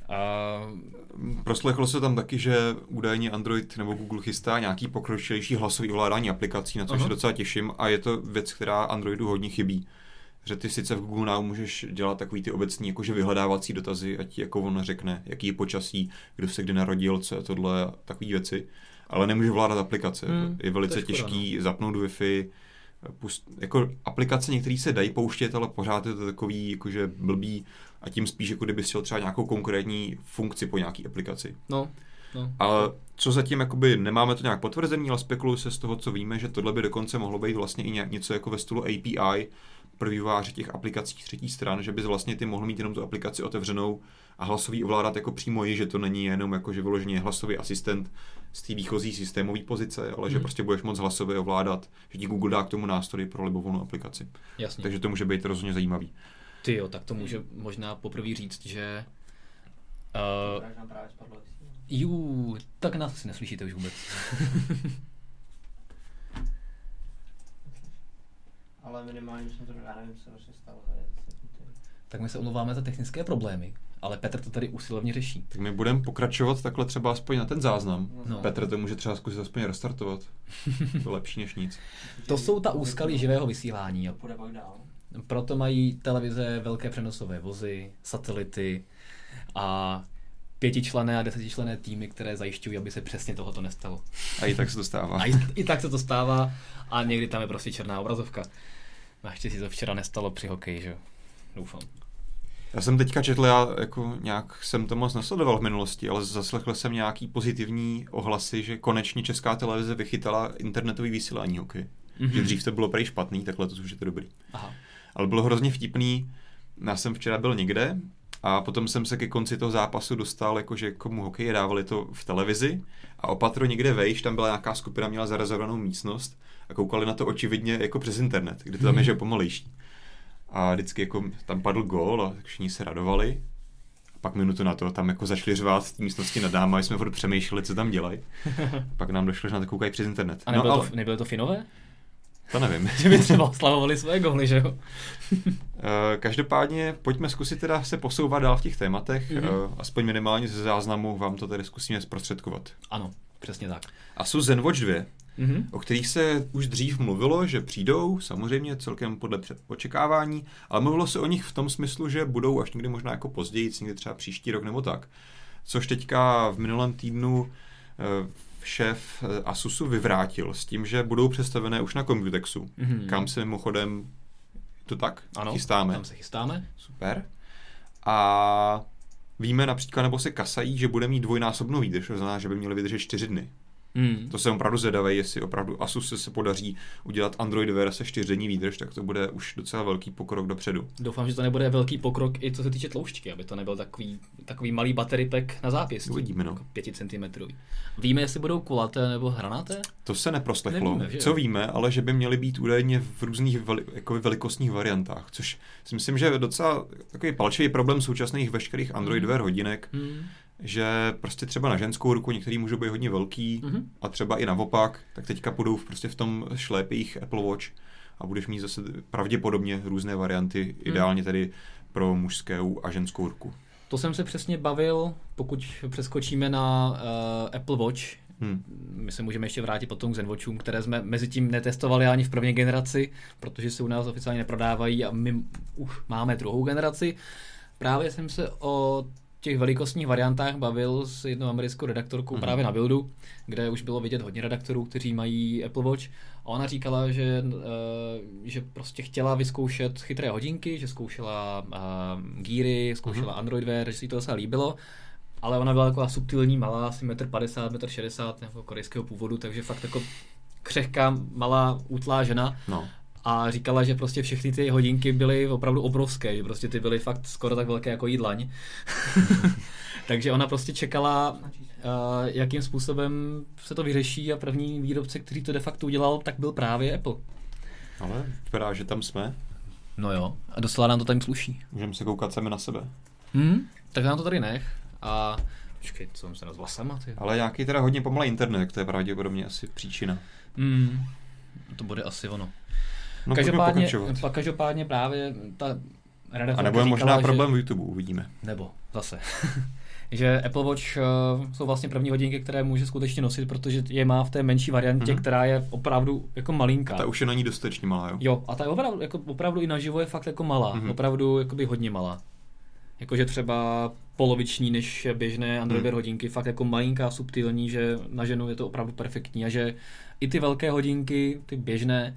Uh, Proslechlo se tam taky, že údajně Android nebo Google chystá nějaký pokročilejší hlasový ovládání aplikací, na což Aha. se docela těším a je to věc, která Androidu hodně chybí. Že ty sice v Google Now můžeš dělat takový ty obecní jakože vyhledávací dotazy, ať ti jako on řekne, jaký je počasí, kdo se kdy narodil, co je tohle, takové věci, ale nemůže vládat aplikace. Hmm, je velice je škoda, těžký zapnout Wi-Fi, pust, jako aplikace některé se dají pouštět, ale pořád je to takový jakože blbý a tím spíš, jako kdyby chtěl třeba nějakou konkrétní funkci po nějaké aplikaci. no, no. Ale co zatím jakoby nemáme to nějak potvrzený, ale spekuluje se z toho, co víme, že tohle by dokonce mohlo být vlastně i něco jako ve stylu API pro vývojáře těch aplikací třetí stran, že bys vlastně ty mohl mít jenom tu aplikaci otevřenou a hlasový ovládat jako přímo ji, že to není jenom jako že vyloženě hlasový asistent z té výchozí systémové pozice, ale že Mhm. prostě budeš moc hlasově ovládat, že ti Google dá k tomu nástroj pro libovolnou aplikaci. Jasně. Takže to může být rozhodně zajímavý. Ty jo, tak to může možná poprvé říct, že... Uh, vysílání. jú, tak nás asi neslyšíte už vůbec. *laughs* Ale minimálně jsem to, já nevím, co se stalo za 10 sekund. tak my se omlouváme za technické problémy, ale Petr to tady usilovně řeší. Tak my budeme pokračovat takhle třeba aspoň na ten záznam. No. Petr to může třeba zkusit aspoň restartovat. *laughs* To je lepší než nic. To jsou ta úskalí živého vysílání. Půjde pak dál. proto mají televize velké přenosové vozy, satelity a pětičlené a desetičlené týmy, které zajišťují, aby se přesně tohoto nestalo. A i tak se to stává. A i, i tak se to stává a někdy tam je prostě černá obrazovka. Naštěstí to včera nestalo při hokeji, že jo? Doufám. Já jsem teďka četl, já jako nějak jsem to moc nesledoval v minulosti, ale zaslechl jsem nějaký pozitivní ohlasy, že konečně česká televize vychytala internetový vysílání hokej. Mm-hmm. Že dřív to bylo prej špatný, tak letos už je to dobrý. Aha. Ale bylo hrozně vtipný, já jsem včera byl někde a potom jsem se ke konci toho zápasu dostal, jakože komu hokej dávali to v televizi a opatro někde vejš, tam byla nějaká skupina, měla zarezervovanou místnost a koukali na to očividně jako přes internet, kde to tam je, že je pomalejší. A vždycky jako tam padl gól a všichni se radovali. A pak minutu na to tam jako začali řvát v místnosti nad náma, a jsme furt přemýšleli, co tam dělají. *laughs* Pak nám došlo, že na to koukají přes internet. A nebylo, no, ale to, nebylo to Finové? to nevím. *laughs* Že by třeba oslavovali své góly, že jo? *laughs* Eh, Každopádně pojďme zkusit teda se posouvat dál v těch tématech, Mhm. mm-hmm. aspoň minimálně ze záznamu vám to tady zkusíme zprostředkovat. Ano, přesně tak. Asus ZenWatch 2, Mhm. o kterých se už dřív mluvilo, že přijdou, samozřejmě celkem podle před- očekávání, ale mluvilo se o nich v tom smyslu, že budou až někdy možná jako později, někdy třeba příští rok nebo tak. Což teďka v minulém týdnu eh, šéf eh, Asusu vyvrátil s tím, že budou představené už na Computexu, Mhm. kam se mimochodem to tak Ano, chystáme. tam se chystáme. Super. A víme například, nebo se kasají, že bude mít dvojnásobnou výdrž, to znamená, že by měli vydržet čtyři dny. Mm. To jsem opravdu zvědavý, jestli opravdu Asus se podaří udělat Android verze čtyřdenní výdrž, tak to bude už docela velký pokrok dopředu. Doufám, že to nebude velký pokrok i co se týče tloušťky, aby to nebyl takový, takový malý battery pack na zápěstí. Uvidíme, no. Jako 5 cm. Víme, jestli budou kulaté nebo hranaté? To se neproslechlo. Nevíme, že? Co víme, ale že by měly být údajně v různých veli, jako velikostních variantách, což si myslím, že je docela takový palčivý problém současných veškerých Android. Wear hodinek, Hmm. Že prostě třeba na ženskou ruku některý můžou být hodně velký mm-hmm. a třeba i naopak, tak teďka půjdou prostě v tom šlépých Apple Watch a budeš mít zase pravděpodobně různé varianty, mm. ideálně tedy pro mužskou a ženskou ruku. To jsem se přesně bavil, pokud přeskočíme na uh, Apple Watch. Hmm. My se můžeme ještě vrátit potom k Zenwatchům, které jsme mezi tím netestovali ani v první generaci, protože se u nás oficiálně neprodávají a my už máme druhou generaci. Právě jsem se o těch velikostních variantách bavil s jednou americkou redaktorkou mm-hmm. právě na Buildu, kde už bylo vidět hodně redaktorů, kteří mají Apple Watch. A ona říkala, že, uh, že prostě chtěla vyzkoušet chytré hodinky, že zkoušela uh, Geary, zkoušela mm-hmm. Android Wear, že si to docela líbilo. Ale ona byla taková subtilní, malá, asi 1,50 m, 1,60 m, jako korejského původu, takže fakt jako křehká, malá, útlá žena. No a říkala, že prostě všechny ty hodinky byly opravdu obrovské, že prostě ty byly fakt skoro tak velké jako jídlaň. *laughs* Takže ona prostě čekala, uh, jakým způsobem se to vyřeší a první výrobce, který to de facto udělal, tak byl právě Apple. Ale vypadá, že tam jsme. No jo, a docela nám to tam sluší. Můžeme se koukat sami na sebe. Hmm, tak nám to tady nech a počkej, co jsem se nazval sama, ty. Ale nějaký teda hodně pomalý internet, to je pravděpodobně asi příčina. Hmm, to bude asi ono. No, každopádně, pak každopádně právě ta rada A nebo je možná problém že, v YouTube, uvidíme. Nebo, zase. *laughs* že Apple Watch uh, jsou vlastně první hodinky, které může skutečně nosit, protože je má v té menší variantě, mm-hmm. která je opravdu jako malinká. Ta už je na ní dostatečně malá, jo? Jo, a ta je opravdu, jako, opravdu i naživo je fakt jako malá, mm-hmm. opravdu jakoby hodně malá. Jakože třeba poloviční než běžné Android mm. hodinky, fakt jako malinká, subtilní, že na ženu je to opravdu perfektní a že i ty velké hodinky, ty běžné,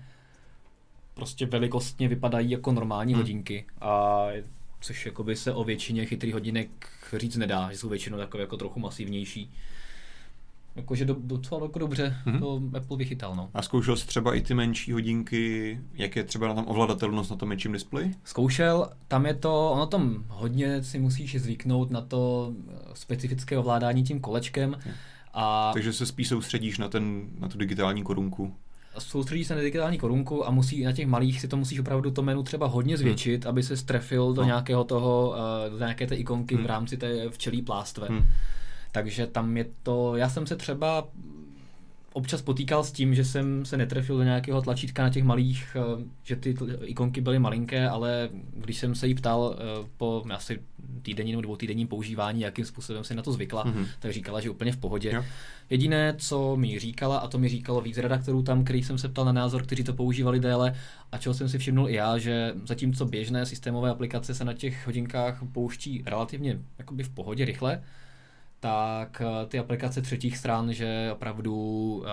prostě velikostně vypadají jako normální hmm. hodinky a což jakoby se o většině chytrých hodinek říct nedá, že jsou většinou takové jako trochu masivnější. Jakože do, docela jako dobře mm-hmm. to Apple vychytal. No. A zkoušel jsi třeba i ty menší hodinky, jak je třeba na tam ovladatelnost na tom menším displeji? Zkoušel, tam je to, ono tam hodně si musíš zvyknout na to specifické ovládání tím kolečkem. Hmm. A... Takže se spíš soustředíš na, ten, na tu digitální korunku soustředí se na digitální korunku a musí na těch malých si to musíš opravdu to menu třeba hodně hmm. zvětšit, hmm. aby se strefil do no. nějakého toho, uh, do nějaké té ikonky hmm. v rámci té včelí plástve. Hmm. Takže tam je to, já jsem se třeba občas potýkal s tím, že jsem se netrefil do nějakého tlačítka na těch malých, eh, že ty ikonky byly malinké, ale když jsem se jí ptal eh, po asi týdenním nebo dvoutýdenním používání, jakým způsobem si na to zvykla, mm-hmm. tak říkala, že úplně v pohodě. Jo. Jediné, co mi říkala, a to mi říkalo víc redaktorů tam, který jsem se ptal na názor, kteří to používali déle, a čeho jsem si všimnul i já, že zatímco běžné systémové aplikace se na těch hodinkách pouští relativně jakoby v pohodě rychle, tak eh, ty aplikace třetích stran, že opravdu uh,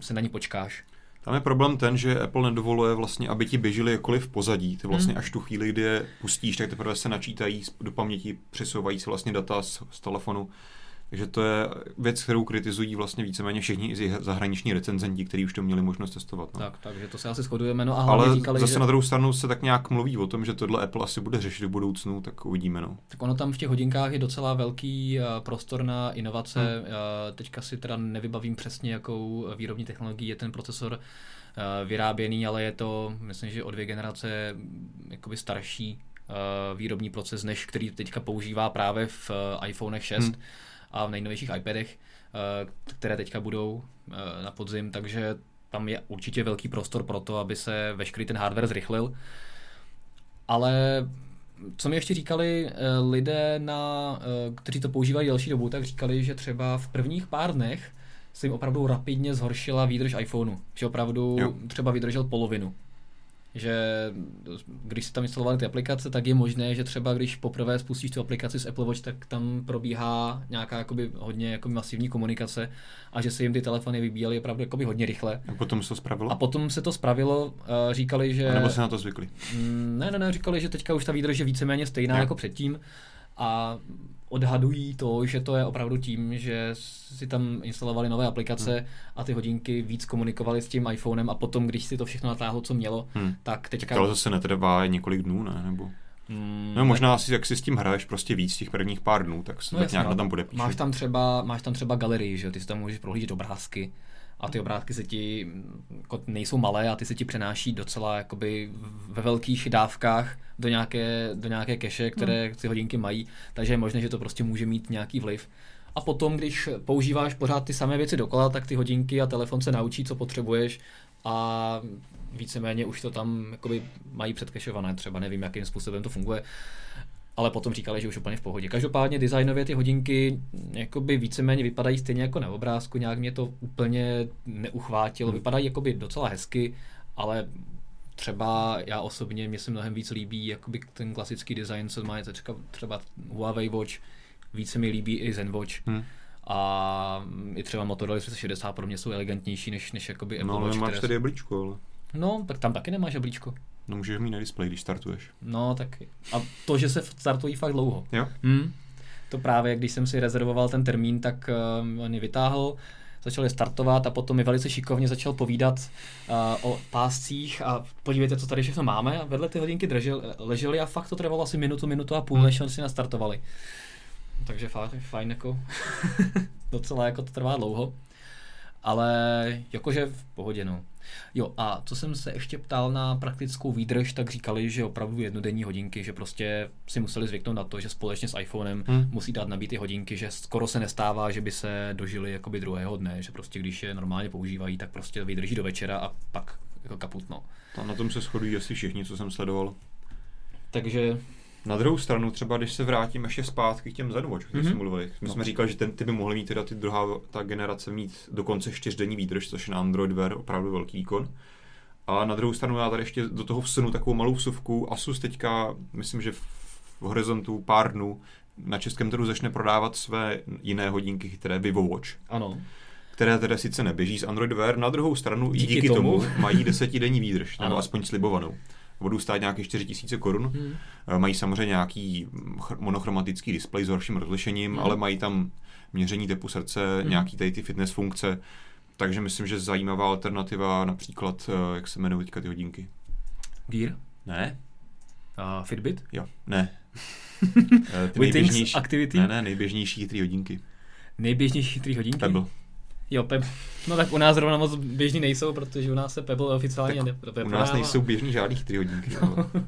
se na ní počkáš. Tam je problém ten, že Apple nedovoluje vlastně, aby ti běžely jakkoliv v pozadí. Ty vlastně hmm. až tu chvíli, kdy je pustíš, tak teprve se načítají do paměti, přesouvají se vlastně data z, z telefonu. Takže to je věc, kterou kritizují vlastně víceméně všichni i zahraniční recenzenti, kteří už to měli možnost testovat. No. Tak, takže to se asi shodujeme. No a Ale říkali, zase že... na druhou stranu se tak nějak mluví o tom, že tohle Apple asi bude řešit v budoucnu, tak uvidíme. No. Tak ono tam v těch hodinkách je docela velký uh, prostor na inovace. Hmm. Uh, teďka si teda nevybavím přesně, jakou výrobní technologií je ten procesor uh, vyráběný, ale je to, myslím, že o dvě generace jakoby starší výrobní proces, než který teďka používá právě v iPhone 6. Hmm a v nejnovějších iPadech, eh, které teďka budou eh, na podzim, takže tam je určitě velký prostor pro to, aby se veškerý ten hardware zrychlil. Ale co mi ještě říkali eh, lidé, na, kteří to používají delší dobu, tak říkali, že třeba v prvních pár dnech se jim opravdu rapidně zhoršila výdrž iPhoneu. Že opravdu jo. třeba vydržel polovinu že když si tam instalovali ty aplikace, tak je možné, že třeba když poprvé spustíš tu aplikaci z Apple Watch, tak tam probíhá nějaká jakoby hodně jakoby masivní komunikace a že se jim ty telefony vybíjely opravdu jakoby hodně rychle. A potom se to spravilo? A potom se to spravilo, říkali, že... A nebo se na to zvykli? Mm, ne, ne, ne, říkali, že teďka už ta výdrž je víceméně stejná jo. jako předtím a odhadují to, že to je opravdu tím, že si tam instalovali nové aplikace hmm. a ty hodinky víc komunikovali s tím iPhonem a potom, když si to všechno natáhlo, co mělo, hmm. tak teďka... Ale zase netrvá několik dnů, ne? Nebo... Hmm, no možná asi, jak si s tím hraješ prostě víc těch prvních pár dnů, tak se no, tak jasný, nějak no. tam bude píšet. Máš tam třeba, máš tam třeba galerii, že ty si tam můžeš prohlížet obrázky a ty obrázky se ti jako nejsou malé a ty se ti přenáší docela jakoby ve velkých dávkách do nějaké, do nějaké keše, které hmm. ty hodinky mají, takže je možné, že to prostě může mít nějaký vliv. A potom, když používáš pořád ty samé věci dokola, tak ty hodinky a telefon se naučí, co potřebuješ a víceméně už to tam jakoby mají předkešované, třeba nevím, jakým způsobem to funguje, ale potom říkali, že už úplně v pohodě. Každopádně designově ty hodinky jakoby víceméně vypadají stejně jako na obrázku, nějak mě to úplně neuchvátilo, hmm. vypadají jakoby docela hezky, ale třeba já osobně, mě se mnohem víc líbí jakoby ten klasický design, co má teďka třeba Huawei Watch, více mi líbí i ZenWatch. Hmm. A i třeba Motorola 360 pro mě jsou elegantnější než, než jakoby Apple No ale máš tady jablíčko, ale... No, tak tam taky nemáš jablíčko. No můžeš mít na displeji, když startuješ. No, tak a to, že se startují fakt dlouho. Jo. Hmm. To právě, když jsem si rezervoval ten termín, tak uh, on ji vytáhl, začal je startovat a potom mi velice šikovně začal povídat uh, o páscích a podívejte, co tady všechno máme a vedle ty hodinky držel, ležely a fakt to trvalo asi minutu, minutu a půl, hmm. než si nastartovali. Takže fakt, fajn jako, *laughs* docela jako to trvá dlouho, ale jakože v pohodě no. Jo, a co jsem se ještě ptal na praktickou výdrž, tak říkali, že opravdu jednodenní hodinky, že prostě si museli zvyknout na to, že společně s iPhonem hmm. musí dát nabít ty hodinky, že skoro se nestává, že by se dožili jakoby druhého dne, že prostě když je normálně používají, tak prostě vydrží do večera a pak jako kaputno. A na tom se shodují asi všichni, co jsem sledoval. Takže na druhou stranu, třeba když se vrátím ještě zpátky k těm Zenwatch, o mm-hmm. jsme mluvili, my no. jsme říkali, že ten, ty by mohly mít teda ty druhá ta generace mít dokonce čtyřdenní výdrž, což je na Android Wear opravdu velký výkon. A na druhou stranu já tady ještě do toho vsunu takovou malou vsuvku. Asus teďka, myslím, že v horizontu pár dnů na českém trhu začne prodávat své jiné hodinky chytré Vivo Watch. Ano. Které teda sice neběží z Android Wear, na druhou stranu díky, díky tomu. tomu mají desetidenní výdrž, nebo aspoň slibovanou budou stát nějaké 4000 korun. Hmm. Eh, mají samozřejmě nějaký monochromatický displej s horším rozlišením, hmm. ale mají tam měření tepu srdce, hmm. nějaký tady ty fitness funkce. Takže myslím, že zajímavá alternativa, například, eh, jak se jmenují teďka ty hodinky. Gear? Ne. Uh, Fitbit? Jo, ne. *laughs* Eh, ty nejběžnější, Activity? Ne, ne, nejběžnější chytrý hodinky. Nejběžnější chytrý hodinky? Pebble. Jo, Pebble. No tak u nás zrovna moc běžní nejsou, protože u nás se Pebble oficiálně tak U nás nejsou běžní žádný tři hodinky. No. *laughs*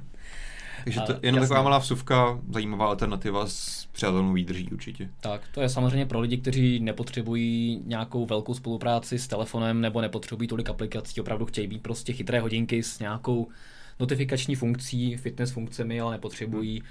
Takže to je jenom taková malá vsuvka, zajímavá alternativa s přijatelnou výdrží určitě. Tak, to je samozřejmě pro lidi, kteří nepotřebují nějakou velkou spolupráci s telefonem nebo nepotřebují tolik aplikací, opravdu chtějí být prostě chytré hodinky s nějakou notifikační funkcí, fitness funkcemi, ale nepotřebují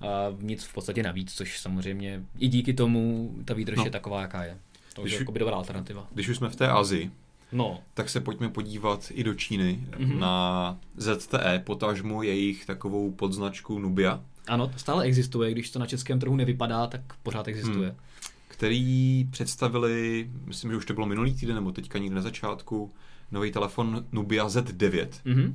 hmm. uh, nic v podstatě navíc, což samozřejmě i díky tomu ta výdrž no. je taková, jaká je. To když, je jako dobrá alternativa. Když už jsme v té Azii, no. tak se pojďme podívat i do Číny mm-hmm. na ZTE, potažmo jejich takovou podznačku Nubia. Ano, to stále existuje, když to na českém trhu nevypadá, tak pořád existuje. Hmm. Který představili, myslím, že už to bylo minulý týden, nebo teďka někde na začátku, nový telefon Nubia Z9. Mm-hmm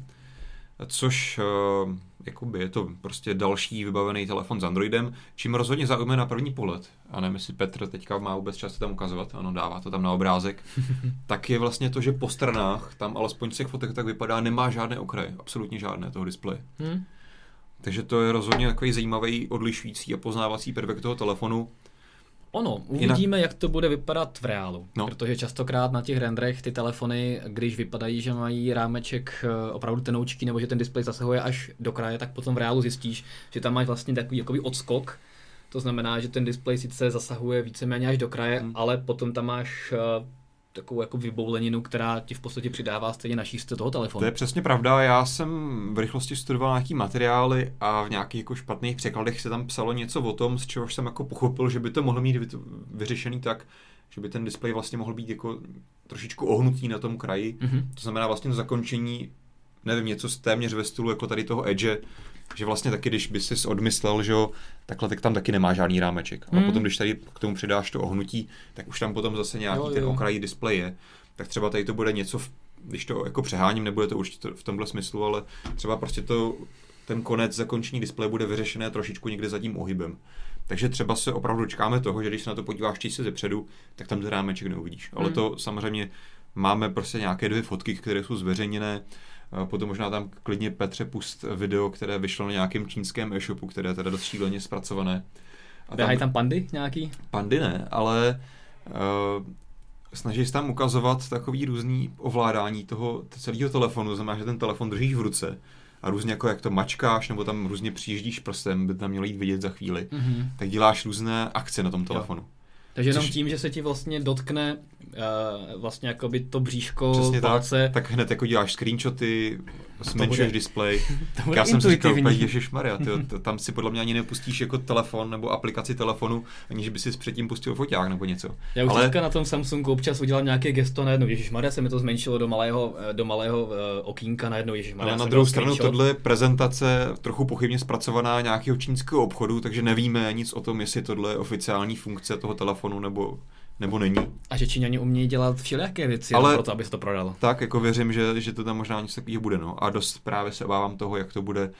což uh, jakoby je to prostě další vybavený telefon s Androidem, čím rozhodně zaujme na první pohled, a nevím, jestli Petr teďka má vůbec čas tam ukazovat, ano, dává to tam na obrázek, *laughs* tak je vlastně to, že po stranách, tam alespoň z těch fotek tak vypadá, nemá žádné okraje, absolutně žádné toho displeje. Hmm. Takže to je rozhodně takový zajímavý, odlišující a poznávací prvek toho telefonu. Ono, uvidíme, Jinak... jak to bude vypadat v reálu. No. Protože častokrát na těch renderech ty telefony, když vypadají, že mají rámeček eh, opravdu tenoučky, nebo že ten displej zasahuje až do kraje, tak potom v reálu zjistíš, že tam máš vlastně takový jakoby odskok. To znamená, že ten displej sice zasahuje víceméně až do kraje, hmm. ale potom tam máš eh, takovou jako vybouleninu, která ti v podstatě přidává stejně na šířce toho telefonu. To je přesně pravda. Já jsem v rychlosti studoval nějaký materiály a v nějakých jako špatných překladech se tam psalo něco o tom, z čehož jsem jako pochopil, že by to mohlo mít vyřešený tak, že by ten displej vlastně mohl být jako trošičku ohnutý na tom kraji. Mm-hmm. To znamená vlastně to zakončení, nevím, něco z téměř ve stylu jako tady toho edge, že vlastně taky, když by si odmyslel, že jo, takhle tak tam taky nemá žádný rámeček. A hmm. potom, když tady k tomu přidáš to ohnutí, tak už tam potom zase nějaký jo, jo. ten okraj displeje. Tak třeba tady to bude něco, v, když to jako přeháním, nebude to určitě v tomhle smyslu, ale třeba prostě to, ten konec zakončení displeje bude vyřešené trošičku někde za tím ohybem. Takže třeba se opravdu čekáme toho, že když se na to podíváš čistě zepředu, tak tam ten rámeček neuvidíš. Ale hmm. to samozřejmě máme prostě nějaké dvě fotky, které jsou zveřejněné Potom možná tam klidně Petře pust video, které vyšlo na nějakém čínském e-shopu, které je teda dost šíleně zpracované. A tam, tam pandy nějaký? Pandy ne, ale uh, snaží se tam ukazovat takový různý ovládání toho celého telefonu, to znamená, že ten telefon držíš v ruce a různě jako jak to mačkáš, nebo tam různě přijíždíš prstem, by tam mělo jít vidět za chvíli, Mhm. tak děláš různé akce na tom telefonu. Takže jenom tím, že se ti vlastně dotkne uh, vlastně jakoby to bříško Přesně palce, tak, tak hned jako děláš screenshoty, zmenšuješ *laughs* bude Já jsem si říkal, úplně, ježišmarja, tyjo, *laughs* tam si podle mě ani nepustíš jako telefon nebo aplikaci telefonu, aniž by si předtím pustil foťák nebo něco. Já už Ale- teďka na tom Samsungu občas udělám nějaké gesto najednou, Ježíš Maria se mi to zmenšilo do malého, eh, do malého uh, okýnka najednou, Ježíš Ale na druhou stranu tohle je prezentace trochu pochybně zpracovaná nějakého čínského obchodu, takže nevíme nic o tom, jestli tohle je oficiální funkce toho telefonu nebo, nebo není. A že Číňani umějí dělat všelijaké věci, Ale- proto, aby se to prodalo. Tak jako věřím, že, že to tam možná něco takového bude. No. A dost právě se obávám toho, jak to bude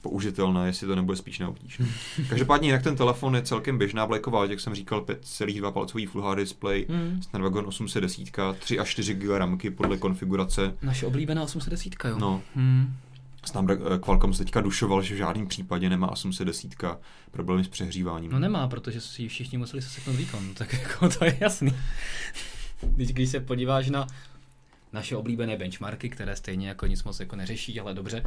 použitelné, jestli to nebude spíš na obtíž. *laughs* Každopádně jinak ten telefon je celkem běžná vlajková, jak jsem říkal, 5,2 palcový Full HD display, Hmm. Snapdragon 810, 3 až 4 GB ramky podle konfigurace. Naše oblíbená 810, jo? No, Hmm. Snapdragon, Qualcomm se teďka dušoval, že v žádném případě nemá 810 problémy s přehříváním. No nemá, protože si všichni museli seseknout výkon, tak jako to je jasný. Když, když se podíváš na naše oblíbené benchmarky, které stejně jako nic moc jako neřeší, ale dobře,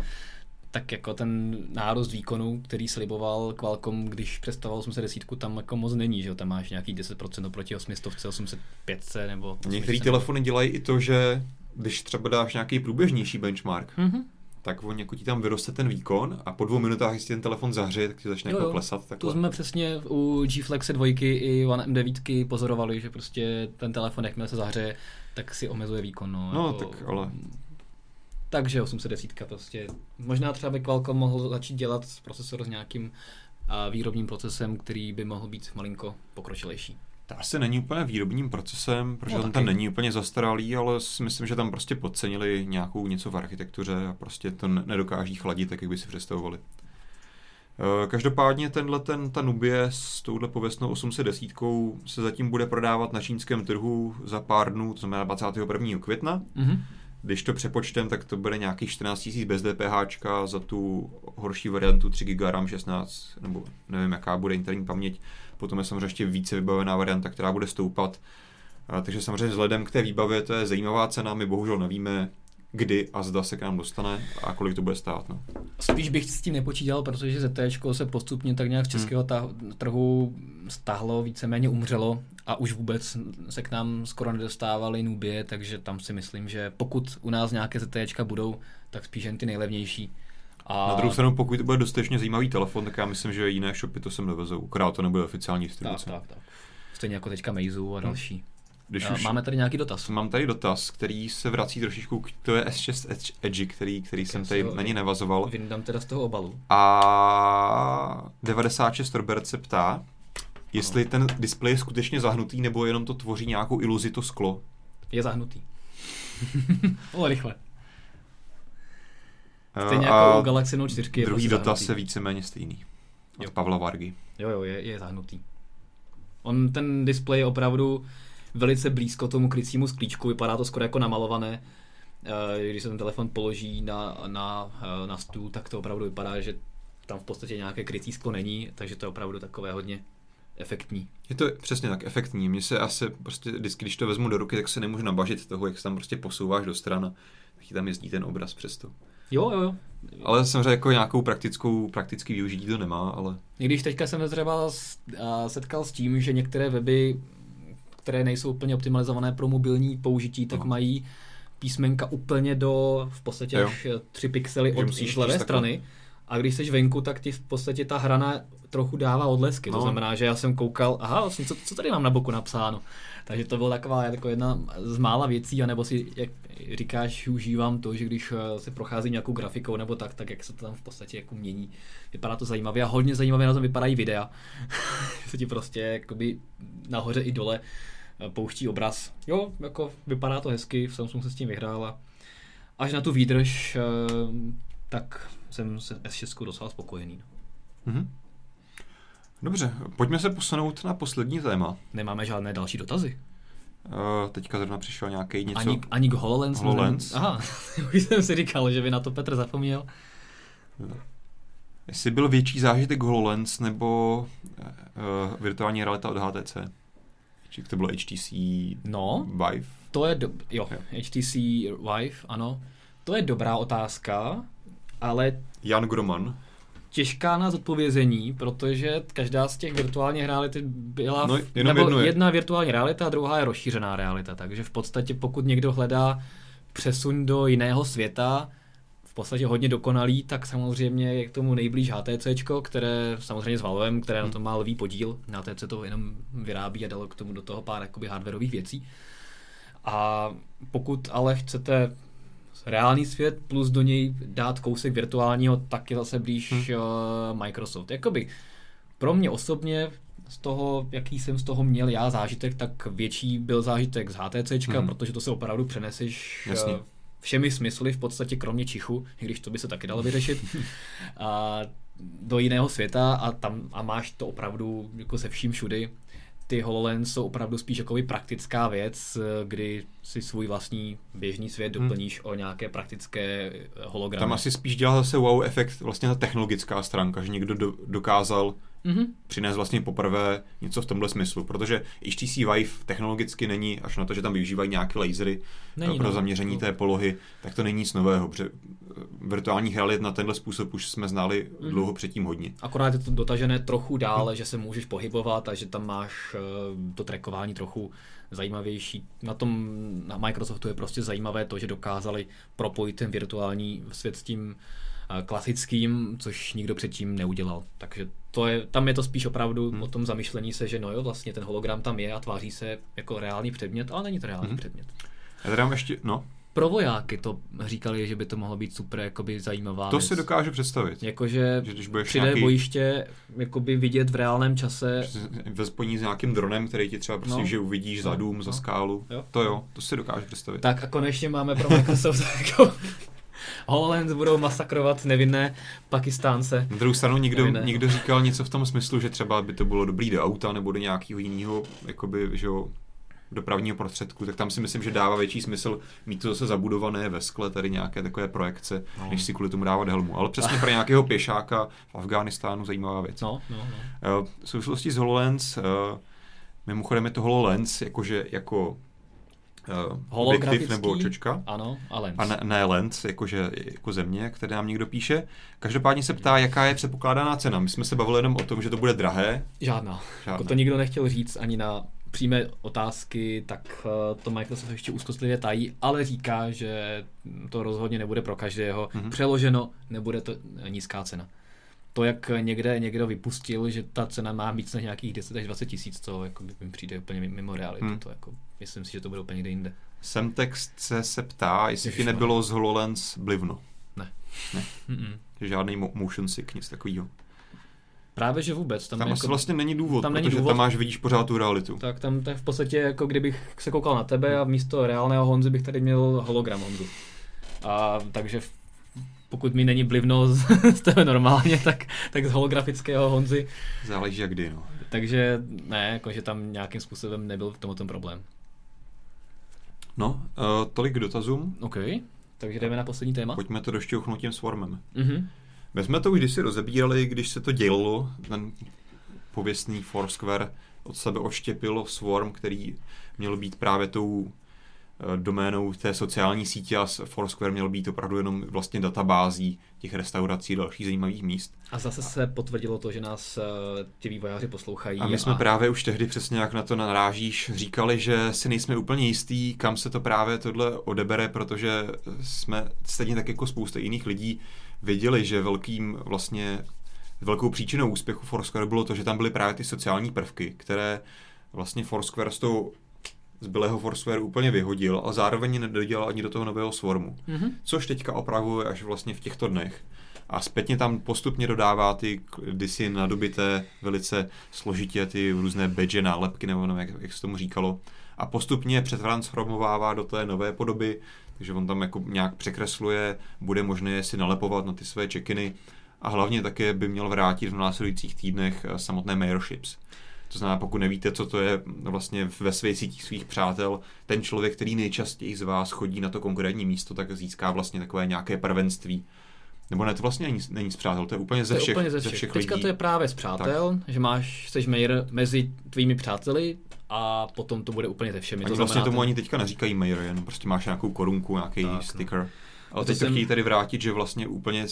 tak jako ten nárůst výkonu, který sliboval Qualcomm, když představoval 810, tam jako moc není, že jo, tam máš nějaký 10% oproti 800, 805 nebo 800. Některé telefony dělají i to, že když třeba dáš nějaký průběžnější benchmark, Mhm. Tak on jako ti tam vyroste ten výkon a po dvou minutách, jestli ten telefon zahřeje, tak ti začne Jo, jako jo. klesat. To Takhle. jsme přesně u G Flexe 2 i One M9 pozorovali, že prostě ten telefon, jakmile se zahřeje, tak si omezuje výkon. No, No, jako, tak ale- Takže 810 prostě. Možná třeba by Qualcomm mohl začít dělat procesor s nějakým a výrobním procesem, který by mohl být malinko pokročilejší. To asi není úplně výrobním procesem, protože No, tam ten není úplně zastaralý, ale myslím, že tam prostě podcenili nějakou něco v architektuře a prostě to ne- nedokáží chladit, tak jak by si představovali. Eh, Každopádně tenhle ten, ta Nubie s touhle pověstnou 810 se zatím bude prodávat na čínském trhu za pár dnů, to znamená 21. května. Mhm. Když to přepočtem, tak to bude nějakých 14 000 bez DPH za tu horší variantu 3 GB RAM 16, nebo nevím, jaká bude interní paměť. Potom je samozřejmě ještě více vybavená varianta, která bude stoupat. A, takže samozřejmě vzhledem k té výbavě to je zajímavá cena, my bohužel nevíme, kdy a zda se k nám dostane a kolik to bude stát. No. Spíš bych s tím nepočítal, protože ZT se postupně tak nějak z českého ta- trhu stáhlo, víceméně umřelo a už vůbec se k nám skoro nedostávaly Nubie, takže tam si myslím, že pokud u nás nějaké ZT budou, tak spíš jen ty nejlevnější. A Na druhou stranu, pokud to bude dostatečně zajímavý telefon, tak já myslím, že jiné shopy to sem dovezou, akorát to nebude oficiální tak, distribuce. tak, tak. Stejně jako teďka Meizu a další. Když A už Máme tady nějaký dotaz. Mám tady dotaz, který se vrací trošičku k to je S6 Edge- který, který jsem si tady na ně navazoval. Vyndám teda z toho obalu. A 96 Robert se ptá, jestli ten displej je skutečně zahnutý, nebo jenom to tvoří nějakou iluzi to sklo. Je zahnutý. *laughs* Ale rychle. Stejně a jako u Galaxy Note 4 je druhý prostě dotaz zahnutý. je víceméně stejný. Od Jo. Pavla Vargy. Jo, jo, je, je zahnutý. On ten displej je opravdu velice blízko tomu krycímu sklíčku, vypadá to skoro jako namalované. Eh, Když se ten telefon položí na, na, eh, na stůl, tak to opravdu vypadá, že tam v podstatě nějaké krycí sklo není, takže to je opravdu takové hodně efektní. Je to přesně tak efektní. Mně se asi prostě vždycky, když to vezmu do ruky, tak se nemůžu nabažit toho, jak se tam prostě posouváš do strana. Tak ti tam jezdí ten obraz přesto. Jo, jo, jo. Ale samozřejmě jako nějakou praktickou, praktický využití to nemá, ale I když teďka jsem se třeba setkal s tím, že některé weby, které nejsou úplně optimalizované pro mobilní použití, tak No. mají písmenka úplně do v podstatě Jo. až 3 pixely od levé číst takhle. A když jsi venku, tak ti v podstatě ta hrana trochu dává odlesky. To No. znamená, že já jsem koukal, aha, vlastně, co, co tady mám na boku napsáno. Takže to byla taková jako jedna z mála věcí, anebo si, jak říkáš, užívám to, že když eh, se prochází nějakou grafikou nebo tak, tak jak se to tam v podstatě jako mění. Vypadá to zajímavě a hodně zajímavě na tom vypadají videa. *laughs* Se ti prostě jakoby nahoře i dole eh, pouští obraz. Jo, jako vypadá to hezky, Samsung se s tím vyhrál a až na tu výdrž, eh, tak jsem se S6 docela spokojený. no. Mhm. Dobře, pojďme se posunout na poslední téma. Nemáme žádné další dotazy. Uh, teďka zrovna přišel nějaký něco. Ani, ani k HoloLens. HoloLens? Aha, *laughs* už jsem si říkal, že by na to Petr zapomněl. Jestli byl větší zážitek HoloLens nebo uh, virtuální realita od HTC. Či to bylo HTC No. Vive? To je, do... jo, Jo. HTC Vive, ano. To je dobrá otázka, ale Jan Groman. těžká na zodpovězení, protože každá z těch virtuálních reality byla, No, jenom nebo jedno je. jedna virtuální realita a druhá je rozšířená realita, takže v podstatě pokud někdo hledá přesun do jiného světa, v podstatě hodně dokonalý, tak samozřejmě je k tomu nejblíž HTC, které samozřejmě s Valvem, které Hmm. na tom má lvý podíl, HTC to jenom vyrábí a dalo k tomu do toho pár jakoby hardwareových věcí. A pokud ale chcete reálný svět plus do něj dát kousek virtuálního, tak je zase blíž Hmm. hmm. Microsoft. Jakoby pro mě osobně z toho, jaký jsem z toho měl já zážitek, tak větší byl zážitek z HTC, Hmm. protože to se opravdu přeneseš Jasně. eh, všemi smysly, v podstatě kromě čichu, i když to by se taky dalo vyřešit, *laughs* a do jiného světa a tam a máš to opravdu jako se vším všudy. Ty HoloLens jsou opravdu spíš jako praktická věc, eh, kdy si svůj vlastní běžný svět Hmm. doplníš o nějaké praktické eh, hologramy. Tam asi spíš dělá zase wow efekt vlastně ta technologická stránka, že někdo do, dokázal Mhm. přinést vlastně poprvé něco v tomhle smyslu, protože HTC Vive technologicky není, až na to, že tam využívají nějaké lasery Není, není, pro no. zaměření No. té polohy, tak to není nic nového, protože eh, virtuálních realit na tenhle způsob už jsme znali Mhm. dlouho předtím hodně. Akorát je to dotažené trochu dále, že se můžeš pohybovat a že tam máš eh, to trackování trochu zajímavější. Na tom na Microsoftu je prostě zajímavé to, že dokázali propojit ten virtuální svět s tím eh, klasickým, což nikdo předtím neudělal. Takže to je, tam je to spíš opravdu Hmm. o tom zamyšlení se, že no jo, vlastně ten hologram tam je a tváří se jako reálný předmět, ale není to reálný Mhm. předmět. Já teda mám ještě, no, Pro vojáky to říkali, že by to mohlo být super jakoby zajímavá to věc. si dokážu představit. Jakože Že když budeš 3D nějaký, bojiště jakoby vidět v reálném čase. ve spojení s nějakým dronem, který ti třeba prostě, No. že uvidíš za No, dům, za no. skálu. Jo. To jo, to si dokážu představit. Tak a konečně máme pro Microsoft *laughs* jako HoloLens budou masakrovat nevinné Pakistánce. Na druhou stranu někdo, Nevinné. někdo říkal něco v tom smyslu, že třeba by to bylo dobrý do auta nebo do nějakého jiného jakoby, že jo, dopravního prostředku, tak tam si myslím, že dává větší smysl mít to zase zabudované ve skle, tady nějaké takové projekce, No. no. než si kvůli tomu dávat helmu. Ale přesně pro nějakého pěšáka v Afghánistánu zajímavá věc. No, no, no. Eh, V souvislosti s HoloLens, eh, mimochodem je to HoloLens jakože jako eh, objektiv nebo čočka. Ano, a lens. A ne, ne lens, jakože jako země, které nám někdo píše. Každopádně se ptá, jaká je předpokládaná cena. My jsme se bavili jenom o tom, že to bude drahé. Žádná. Žádná. Jako to nikdo nechtěl říct ani na přímé otázky, tak eh, to Microsoft ještě úzkostlivě tají, ale říká, že to rozhodně nebude pro každého. Mhm. Přeloženo, nebude to nízká cena. To, jak někde někdo vypustil, že ta cena má víc než nějakých 10 až 20 tisíc, co jako by mi přijde úplně mimo realitu. Hmm. To jako, myslím si, že to bude úplně někde jinde. Semtext se, se ptá, jestli ti nebylo z HoloLens blivno. Mm-mm. Že žádný mo- motion sick, nic takového. Právě, že vůbec. Tam, Tam, tam jako, asi vlastně není důvod, tam není protože důvod. tam máš, vidíš pořád tu realitu. Tak tam to je v podstatě jako kdybych se koukal na tebe a místo reálného Honzy bych tady měl hologram Honzu. A takže v- pokud mi není blivno z, *laughs* z tebe normálně, tak, tak z holografického Honzy. Záleží jak kdy, no. Takže ne, jakože tam nějakým způsobem nebyl v ten problém. No, uh, tolik k dotazům. OK, takže jdeme na poslední téma. Pojďme to došťouchnout tím swarmem. Mhm. My jsme to už kdysi rozebírali, když se to dělo, ten pověstný Foursquare od sebe odštěpil Swarm, který měl být právě tou doménou té sociální sítě a s- Foursquare měl být opravdu jenom vlastně databází těch restaurací a dalších zajímavých míst. A zase se potvrdilo to, že nás eh, ti vývojáři poslouchají. A my jsme právě už tehdy přesně jak na to narážíš, říkali, že si nejsme úplně jistí, kam se to právě tohle odebere, protože jsme stejně tak jako spousta jiných lidí věděli, že velkým vlastně velkou příčinou úspěchu Foursquare bylo to, že tam byly právě ty sociální prvky, které vlastně Foursquare z toho zbylého Foursquare úplně vyhodil a zároveň nedodělal ani do toho nového Swarmu. Mhm. Což teďka opravuje až vlastně v těchto dnech. A zpětně tam postupně dodává ty kdysi nadobité, velice složitě ty různé badge, nálepky, nebo nevím, jak, jak se tomu říkalo. A postupně je přetransformovává do té nové podoby, takže on tam jako nějak překresluje, bude možné si nalepovat na ty své check-iny a hlavně také by měl vrátit v následujících týdnech eh, samotné mailships. To znamená, pokud nevíte, co to je vlastně ve své sítích svých přátel, ten člověk, který nejčastěji z vás chodí na to konkrétní místo, tak získá vlastně takové nějaké prvenství Nebo ne, to vlastně není, není z přátel, to je úplně ze To je všech, úplně ze ze všech, všech. Teďka lidí. to je právě z přátel, že máš, jsi mail mezi tvými přáteli a potom to bude úplně ze všemi. Oni to vlastně tomu ten- ani teďka neříkají mail, jen prostě máš nějakou korunku, nějaký Tak, no. sticker. Ale To teď to jsem- chtějí tady vrátit, že vlastně úplně,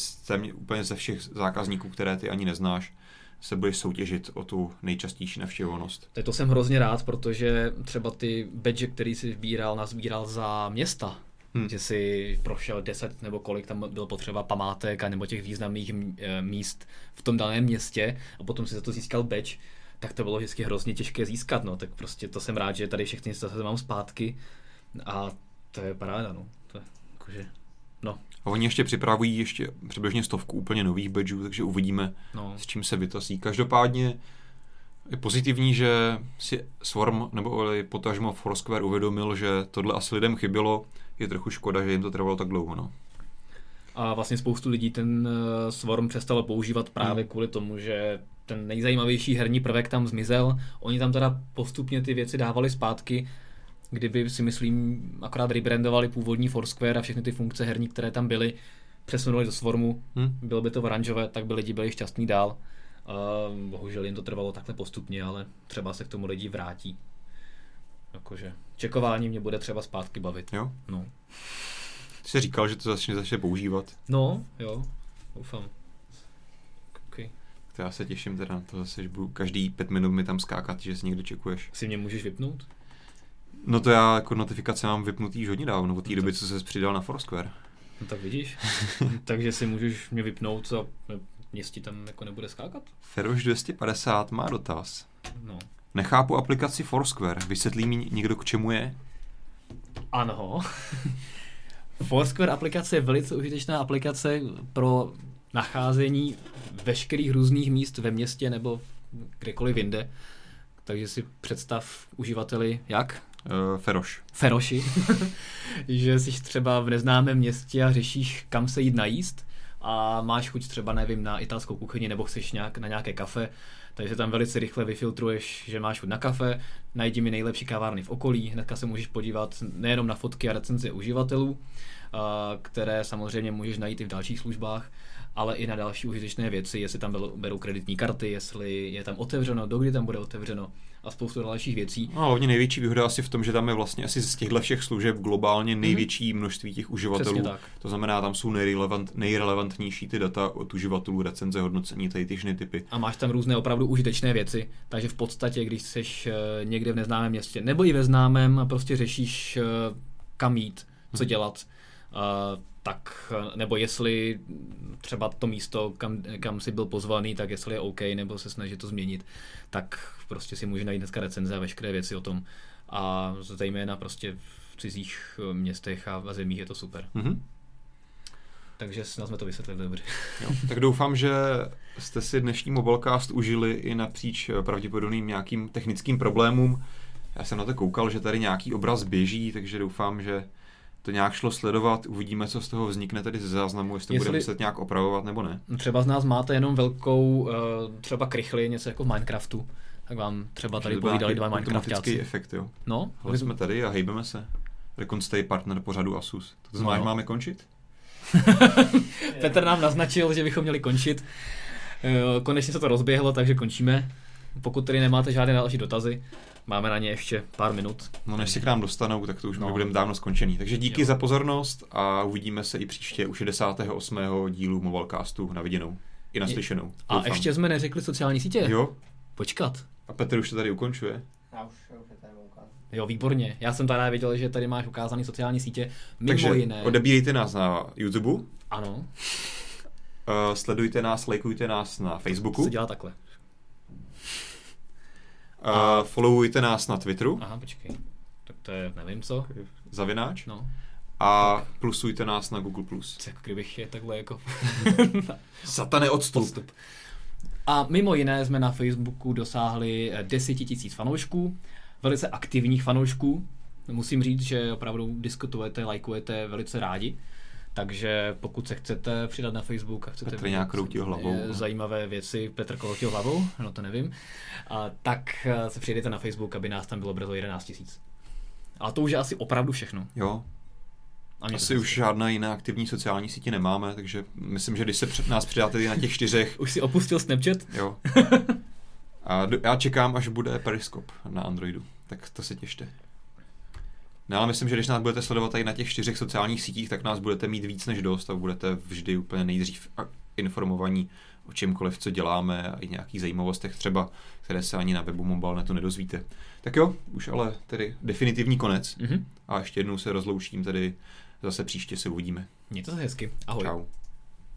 úplně ze všech zákazníků, které ty ani neznáš, se budeš soutěžit o tu nejčastější navštěvovanost. Tak to jsem hrozně rád, protože třeba ty badge, který si sbíral, nazbíral za města, Hm. hmm. že si prošel 10 nebo kolik tam bylo potřeba památek a nebo těch významných eh, míst v tom daném městě a potom si za to získal badge, tak to bylo vždycky hrozně těžké získat, no, tak prostě to jsem rád, že tady všechny zase mám zpátky a to je paráda, no, to je jakože, no, A oni ještě připravují ještě přibližně stovku úplně nových badgeů, takže uvidíme, no, s čím se vytasí. Každopádně je pozitivní, že si Swarm nebo potažmo Foursquare uvědomil, že tohle asi lidem chybělo. Je trochu škoda, že jim to trvalo tak dlouho. No. A vlastně spoustu lidí ten eh, Swarm přestalo používat právě Hmm. kvůli tomu, že ten nejzajímavější herní prvek tam zmizel. Oni tam teda postupně ty věci dávali zpátky, kdyby si myslím akorát rebrandovali původní Foursquare a všechny ty funkce herní, které tam byly, přesunuli do Swarmu, Hm? bylo by to oranžové, tak by lidi byli šťastní dál. A bohužel jim to trvalo takhle postupně, ale třeba se k tomu lidi vrátí. Jakože čekování mě bude třeba zpátky bavit. Jo? No, Ty jsi říkal, že to začne začne používat. no jo, doufám. Okay. To já se těším teda na to zase, že budu každý pět minut mi tam skákat, že si někde čekuješ. Si mě můžeš vypnout? No to já jako notifikace mám vypnutý už hodně dávno, od té No doby, co se přidal na Foursquare. No tak vidíš. *laughs* Takže si můžeš mě vypnout a nic ti tam jako nebude skákat? Feroš 250 má dotaz. No. Nechápu aplikaci Foursquare. Vysvětlí mi někdo, k čemu je? Ano. *laughs* Foursquare aplikace je velice užitečná aplikace pro nacházení veškerých různých míst ve městě nebo kdekoliv jinde. Takže si představ uživateli jak? Uh, Feroš. Feroši, *laughs* že jsi třeba v neznámém městě a řešíš, kam se jít najíst a máš chuť třeba, nevím, na italskou kuchyni nebo chceš nějak, na nějaké kafe, takže tam velice rychle vyfiltruješ, že máš chuť na kafe, najdi mi nejlepší kavárny v okolí, hnedka se můžeš podívat nejenom na fotky a recenze uživatelů, a, které samozřejmě můžeš najít i v dalších službách, ale i na další užitečné věci, jestli tam berou- berou kreditní karty, jestli je tam otevřeno, dokdy tam bude otevřeno a spoustu dalších věcí. No, hlavně největší výhoda asi v tom, že tam je vlastně asi z těchto všech služeb globálně největší množství těch uživatelů. Mhm. To znamená, tam jsou nejrelevant, nejrelevantnější ty data od uživatelů, recenze, hodnocení, tady ty typy. a máš tam různé opravdu užitečné věci, takže v podstatě, když jsi eh, někde v neznámém městě, nebo i ve známém a prostě řešíš, eh, kam jít, co dělat, eh, tak, eh, nebo jestli třeba to místo, kam, kam jsi byl pozvaný, tak jestli je OK, nebo se snažit to změnit, tak prostě si může najít dneska recenze a veškeré věci o tom. A zejména prostě v cizích eh, městech a zemích je to super. Mhm. Takže snad jsme to vysvětlili dobře. Jo. Tak doufám, že jste si dnešní Mobilecast užili i napříč eh, pravděpodobným nějakým technickým problémům. Já jsem na to koukal, že tady nějaký obraz běží, takže doufám, že to nějak šlo sledovat. Uvidíme, co z toho vznikne tady ze záznamu, jestli, Jestli- budeme muset nějak opravovat nebo ne. Třeba z nás máte jenom velkou, eh, třeba krychli, něco jako v Minecraftu, tak vám třeba tady povídali dva Minecraftáci. efekt, jo. No, Ale jsme tady a hejbeme se. Recon partner pořadu Asus. To znamená, No. že máme končit? *laughs* Petr nám naznačil, že bychom měli končit. Eh, Konečně se to rozběhlo, takže končíme. Pokud tedy nemáte žádné další dotazy, máme na ně ještě pár minut. No než se k nám dostanou, tak to už No. budeme dávno skončený. Takže díky Jo. za pozornost a uvidíme se i příště u 68. dílu Mobilecastu na viděnou. I naslyšenou. A Doufám. ještě jsme neřekli sociální sítě. Jo, Počkat. a Petr už to tady ukončuje. Já už, já už je tady ukázat. Jo, výborně. Já jsem tady věděl, že tady máš ukázaný sociální sítě. Mimo Takže jiné. odebírejte nás na YouTube, Ano, uh, sledujte nás, lajkujte nás na Facebooku, se dělá takhle. Uh, followujte nás na Twitteru, Aha, počkej. Tak to je, nevím co. zavináč, No, a plusujte nás na Google+. jako kdybych je takhle jako *laughs* Satane odstup. Odstup. A mimo jiné jsme na Facebooku dosáhli eh, 10 tisíc fanoušků, velice aktivních fanoušků. Musím říct, že opravdu diskutujete, lajkujete velice rádi. Takže pokud se chcete přidat na Facebook a chcete Petr nějak kroutil hlavou. eh, zajímavé věci, Petr kroutil hlavou, no to nevím, a tak eh, se přijdete na Facebook, aby nás tam bylo brzo 11 tisíc. Ale to už je asi opravdu všechno. Jo, Asi už žádná jiná aktivní sociální sítě nemáme, takže myslím, že když se před nás přidáte na těch čtyřech... *laughs* už si opustil Snapchat? Jo. *laughs* A já čekám, až bude Periscope na Androidu, tak to se těšte. No ale myslím, že když nás budete sledovat tady na těch čtyřech sociálních sítích, tak nás budete mít víc než dost a budete vždy úplně nejdřív informovaní o čemkoliv, co děláme a i nějakých zajímavostech třeba, které se ani na webu Mobilenetu nedozvíte. Tak jo, už ale tedy definitivní konec mm-hmm. a ještě jednou se rozloučím tedy zase příště se uvidíme. Mějte se hezky. Ahoj. Čau.